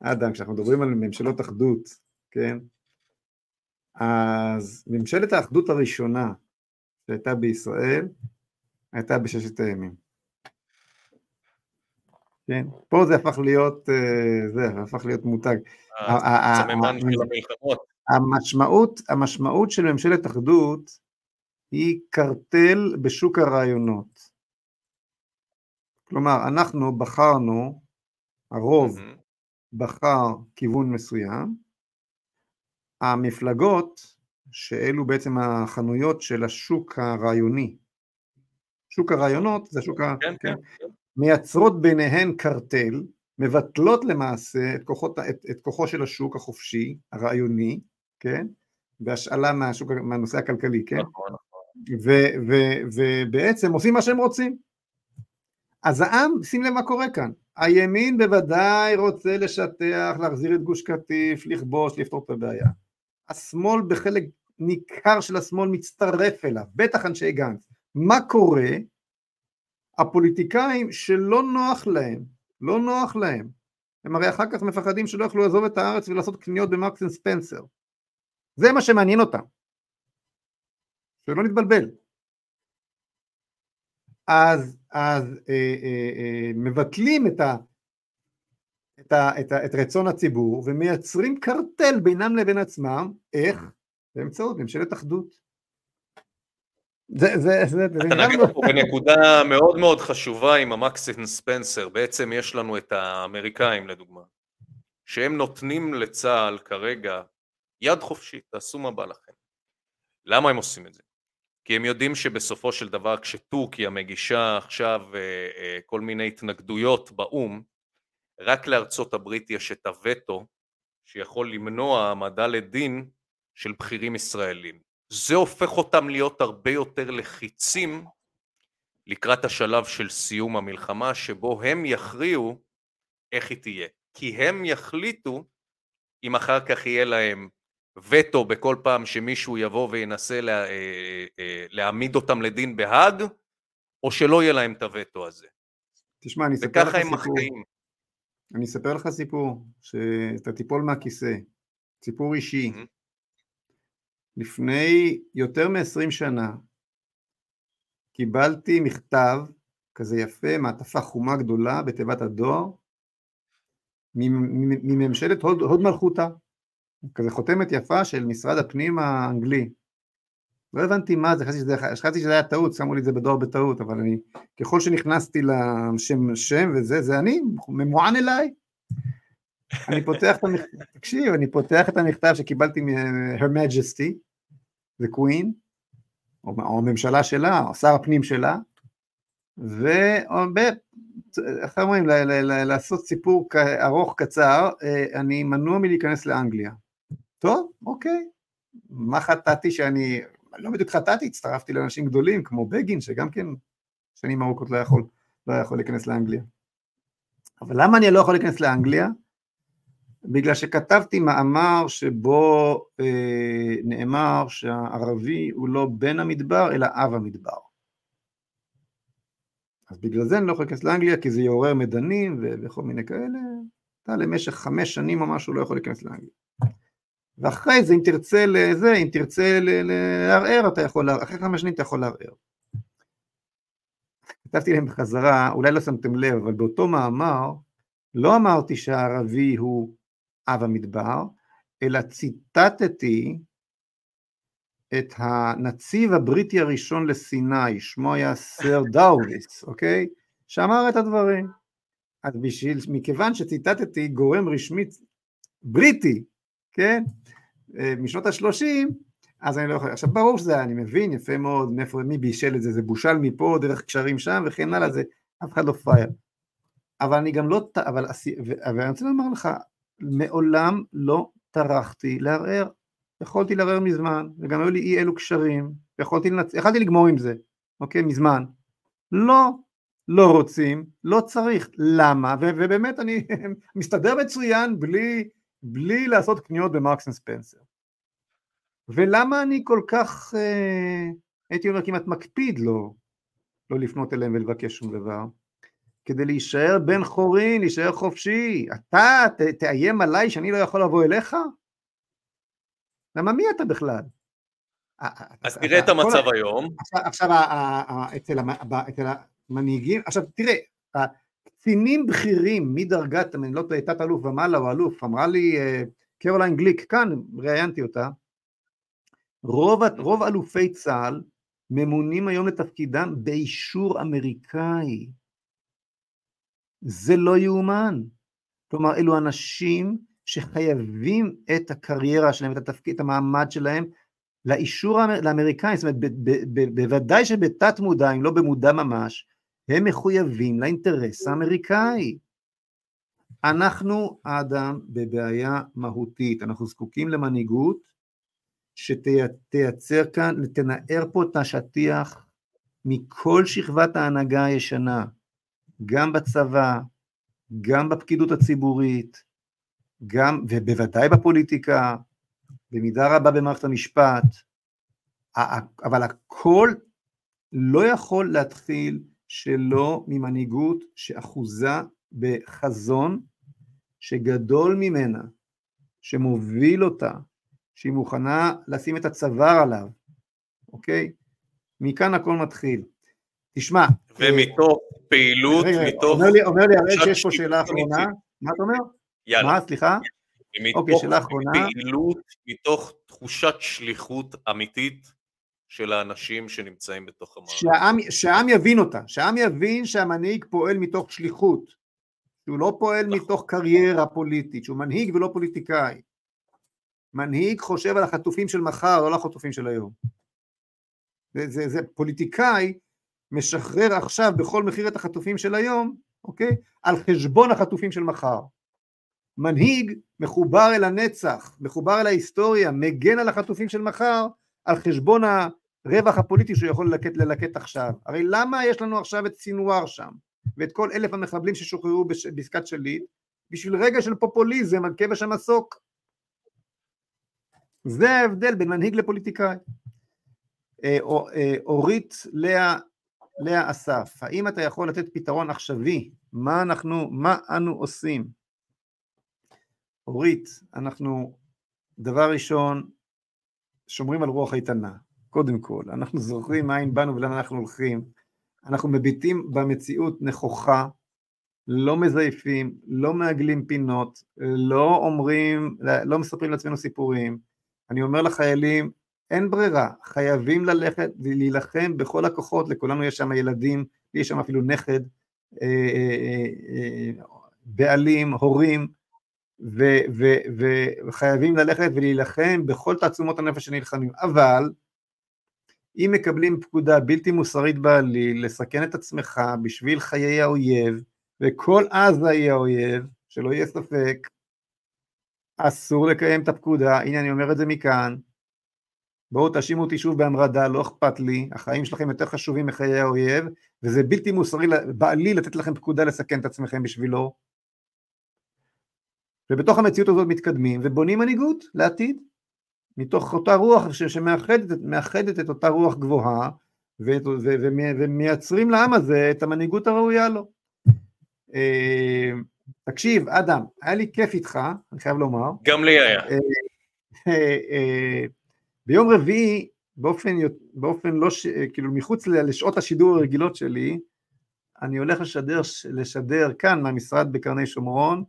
אדם, כשאנחנו מדברים על ממשלות אחדות, כן? אז ממשלת האחדות הראשונה שהייתה בישראל, הייתה בששת הימים. כן? פה זה הפך להיות, אה, זה הפך להיות מותג. הסממן של המלחמות. המשמעות, המשמעות של ממשלת אחדות היא קרטל בשוק הרעיונות. כלומר, אנחנו בחרנו, הרוב mm-hmm. בחר כיוון מסוים, המפלגות, שאלו בעצם החנויות של השוק הרעיוני, שוק הרעיונות זה שוק ה... כן, כן. מייצרות ביניהן קרטל, מבטלות למעשה את, כוחות, את, את כוחו של השוק החופשי, הרעיוני, כן? בהשאלה מהשוק, מהנושא הכלכלי, כן? נכון, נכון. ובעצם עושים מה שהם רוצים. אז העם, שים לב מה קורה כאן, הימין בוודאי רוצה לשטח, להחזיר את גוש קטיף, לכבוש, לפתור את הבעיה. השמאל בחלק ניכר של השמאל מצטרף אליו, בטח אנשי גנץ. מה קורה? הפוליטיקאים שלא נוח להם, לא נוח להם, הם הרי אחר כך מפחדים שלא יוכלו לעזוב את הארץ ולעשות קניות במרקס אנד ספנסר. זה מה שמעניין אותם. שלא נתבלבל. אז, אז אה, אה, אה, מבטלים את, ה, את, ה, את, ה, את רצון הציבור ומייצרים קרטל בינם לבין עצמם, איך? באמצעות ממשלת אחדות. זה, זה, זה, זה אתה נגעת פה בנקודה מאוד מאוד חשובה עם המקסין ספנסר, בעצם יש לנו את האמריקאים לדוגמה, שהם נותנים לצה"ל כרגע יד חופשית, תעשו מה בא לכם. למה הם עושים את זה? כי הם יודעים שבסופו של דבר כשטורקיה מגישה עכשיו אה, אה, כל מיני התנגדויות באו"ם, רק לארצות הברית יש את הווטו שיכול למנוע העמדה לדין של בכירים ישראלים. זה הופך אותם להיות הרבה יותר לחיצים לקראת השלב של סיום המלחמה שבו הם יכריעו איך היא תהיה. כי הם יחליטו אם אחר כך יהיה להם וטו בכל פעם שמישהו יבוא וינסה לה, אה, אה, להעמיד אותם לדין בהאג, או שלא יהיה להם את הווטו הזה. תשמע, אני אספר לך סיפור. מחיים. אני אספר לך סיפור, שאתה תיפול מהכיסא. סיפור אישי. Mm-hmm. לפני יותר מ-20 שנה קיבלתי מכתב כזה יפה, מעטפה חומה גדולה בתיבת הדואר מממשלת הוד, הוד מלכותה, כזה חותמת יפה של משרד הפנים האנגלי. לא הבנתי מה זה, חשבתי שזה היה טעות, שמו לי את זה בדואר בטעות, אבל אני, ככל שנכנסתי לשם שם וזה, זה אני, ממוען אליי. אני פותח את המכתב, תקשיב, אני פותח את המכתב שקיבלתי מ-Her Majesty, the Queen, או, או הממשלה שלה, או שר הפנים שלה, ואיך אומרים, לעשות סיפור ארוך קצר, אה, אני מנוע מלהיכנס לאנגליה. טוב, אוקיי. מה חטאתי שאני, לא בדיוק חטאתי, הצטרפתי לאנשים גדולים כמו בגין, שגם כן שנים ארוכות לא יכול, לא יכול להיכנס לאנגליה. אבל למה אני לא יכול להיכנס לאנגליה? בגלל שכתבתי מאמר שבו אה, נאמר שהערבי הוא לא בן המדבר אלא אב המדבר. אז בגלל זה אני לא יכול להיכנס לאנגליה כי זה יעורר מדנים וכל מיני כאלה, אתה למשך חמש שנים או משהו לא יכול להיכנס לאנגליה. ואחרי זה אם תרצה לזה, אם תרצה לערער אתה יכול, אחרי חמש שנים אתה יכול לערער. כתבתי להם בחזרה, אולי לא שמתם לב, אבל באותו מאמר לא אמרתי שהערבי הוא אב המדבר, אלא ציטטתי את הנציב הבריטי הראשון לסיני, שמו היה סר דאוויס, אוקיי? שאמר את הדברים. אז בשביל, מכיוון שציטטתי גורם רשמי בריטי, כן? אה, משנות השלושים, אז אני לא יכול, עכשיו ברור שזה, אני מבין יפה מאוד מאיפה, מי בישל את זה, זה בושל מפה, דרך קשרים שם וכן הלאה, זה אף אחד לא פראייר. אבל אני גם לא, אבל, אבל אני רוצה לומר לך, מעולם לא טרחתי לערער, יכולתי לערער מזמן, וגם היו לי אי אלו קשרים, יכולתי, לנצ... יכולתי לגמור עם זה, אוקיי, מזמן. לא, לא רוצים, לא צריך, למה? ו- ובאמת אני מסתדר מצוין בלי, בלי לעשות קניות במרקס וספנסר. ולמה אני כל כך, אה, הייתי אומר כמעט מקפיד לא, לא לפנות אליהם ולבקש שום דבר? כדי להישאר בן חורין, להישאר חופשי. אתה ת, תאיים עליי שאני לא יכול לבוא אליך? למה מי אתה בכלל? אז תראה את המצב היום. עכשיו, אצל המנהיגים, עכשיו תראה, קצינים בכירים מדרגת, אני לא טועה, תת אלוף ומעלה או אלוף, אמרה לי אה, קרוליין גליק, כאן ראיינתי אותה, רוב, רוב אלופי צה"ל ממונים היום לתפקידם באישור אמריקאי. זה לא יאומן. כלומר, אלו אנשים שחייבים את הקריירה שלהם, את התפקיד, את המעמד שלהם, לאישור לאמריקאים, זאת אומרת, בוודאי שבתת מודע, אם לא במודע ממש, הם מחויבים לאינטרס האמריקאי. אנחנו, האדם, בבעיה מהותית, אנחנו זקוקים למנהיגות שתייצר כאן, תנער פה את השטיח מכל שכבת ההנהגה הישנה, גם בצבא, גם בפקידות הציבורית, גם, ובוודאי בפוליטיקה, במידה רבה במערכת המשפט, אבל הכל לא יכול להתחיל שלא ממנהיגות שאחוזה בחזון שגדול ממנה, שמוביל אותה, שהיא מוכנה לשים את הצוואר עליו, אוקיי? מכאן הכל מתחיל. תשמע... ומתוך פעילות, רגע, מתוך... אומר לי, אומר לי הרי שיש פה שאלה אחרונה, מה אתה אומר? יאללה. מה, סליחה? אוקיי, שאלה אחרונה. פעילות, מתוך תחושת שליחות אמיתית של האנשים שנמצאים בתוך המערכת. שהעם, שהעם יבין אותה, שהעם יבין שהמנהיג פועל מתוך שליחות, שהוא לא פועל נכון. מתוך קריירה פוליטית, שהוא מנהיג ולא פוליטיקאי. מנהיג חושב על החטופים של מחר, לא על החטופים של היום. זה, זה, זה פוליטיקאי משחרר עכשיו בכל מחיר את החטופים של היום, אוקיי? על חשבון החטופים של מחר. מנהיג מחובר אל הנצח, מחובר אל ההיסטוריה, מגן על החטופים של מחר, על חשבון הרווח הפוליטי שהוא יכול ללקט, ללקט עכשיו. הרי למה יש לנו עכשיו את סינואר שם, ואת כל אלף המחבלים ששוחררו בעסקת שליט? בשביל רגע של פופוליזם על כבש המסוק. זה ההבדל בין מנהיג לפוליטיקאי. אה, אה, אורית לאה, לאה אסף, האם אתה יכול לתת פתרון עכשווי? מה אנחנו, מה אנו עושים? אורית, אנחנו דבר ראשון שומרים על רוח איתנה, קודם כל, אנחנו זוכרים מאין באנו ולאן אנחנו הולכים, אנחנו מביטים במציאות נכוחה, לא מזייפים, לא מעגלים פינות, לא אומרים, לא מספרים לעצמנו סיפורים, אני אומר לחיילים, אין ברירה, חייבים ללכת ולהילחם בכל הכוחות, לכולנו יש שם ילדים, יש שם אפילו נכד, אה, אה, אה, בעלים, הורים, וחייבים ללכת ולהילחם בכל תעצומות הנפש שנלחמים, אבל אם מקבלים פקודה בלתי מוסרית בעליל, לסכן את עצמך בשביל חיי האויב, וכל עזה היא האויב, שלא יהיה ספק, אסור לקיים את הפקודה, הנה אני אומר את זה מכאן, בואו תאשימו אותי שוב בהמרדה, לא אכפת לי, החיים שלכם יותר חשובים מחיי האויב, וזה בלתי מוסרי בעליל לתת לכם פקודה לסכן את עצמכם בשבילו. ובתוך המציאות הזאת מתקדמים ובונים מנהיגות לעתיד, מתוך אותה רוח שמאחדת את אותה רוח גבוהה, ומייצרים לעם הזה את המנהיגות הראויה לו. אה, תקשיב, אדם, היה לי כיף איתך, אני חייב לומר. גם לי היה. אה, אה, ביום רביעי, באופן, באופן לא, ש... כאילו מחוץ לשעות השידור הרגילות שלי, אני הולך לשדר, לשדר כאן מהמשרד בקרני שומרון,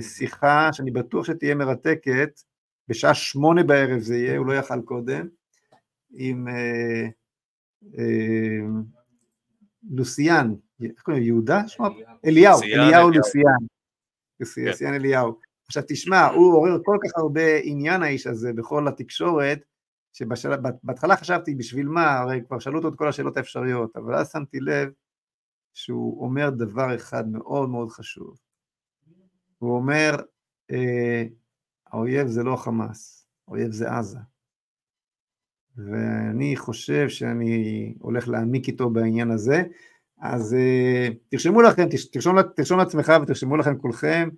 שיחה שאני בטוח שתהיה מרתקת, בשעה שמונה בערב זה יהיה, הוא לא יכל קודם, עם אה, אה, לוסיאן, איך קוראים יהודה? אליהו, אליהו לוסיאן. לוסיאן כן. אליהו. עכשיו תשמע, הוא עורר כל כך הרבה עניין האיש הזה בכל התקשורת, שבהתחלה חשבתי בשביל מה, הרי כבר שאלו אותו את כל השאלות האפשריות, אבל אז שמתי לב שהוא אומר דבר אחד מאוד מאוד חשוב. הוא אומר, אה, האויב זה לא חמאס, האויב זה עזה. ואני חושב שאני הולך להעמיק איתו בעניין הזה, אז uh, תרשמו לכם, תרשום, תרשום לעצמך ותרשמו לכם כולכם,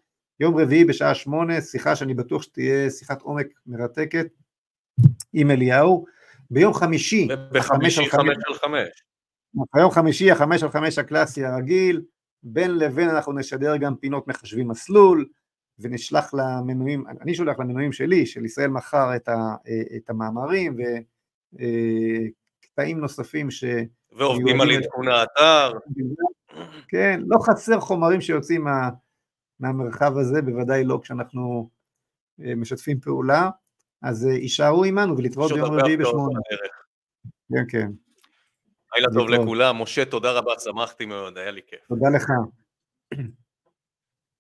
יום רביעי בשעה שמונה, שיחה שאני בטוח שתהיה שיחת עומק מרתקת עם אליהו, ביום חמישי, בחמישי חמש על חמש, ביום חמישי החמש על חמש הקלאסי הרגיל, בין לבין אנחנו נשדר גם פינות מחשבים מסלול, ונשלח למנויים, אני שולח למנויים שלי, של ישראל מחר את, ה, את המאמרים וקטעים נוספים ש... ועובדים על עדכון האתר. כן, לא חסר חומרים שיוצאים מה, מהמרחב הזה, בוודאי לא כשאנחנו אה, משתפים פעולה, אז אה, יישארו עמנו ולהתראות ביום רביעי בשמונה. כן, כן. לילה טוב לכולם, משה, תודה רבה, שמחתי מאוד, היה לי כיף. תודה לך.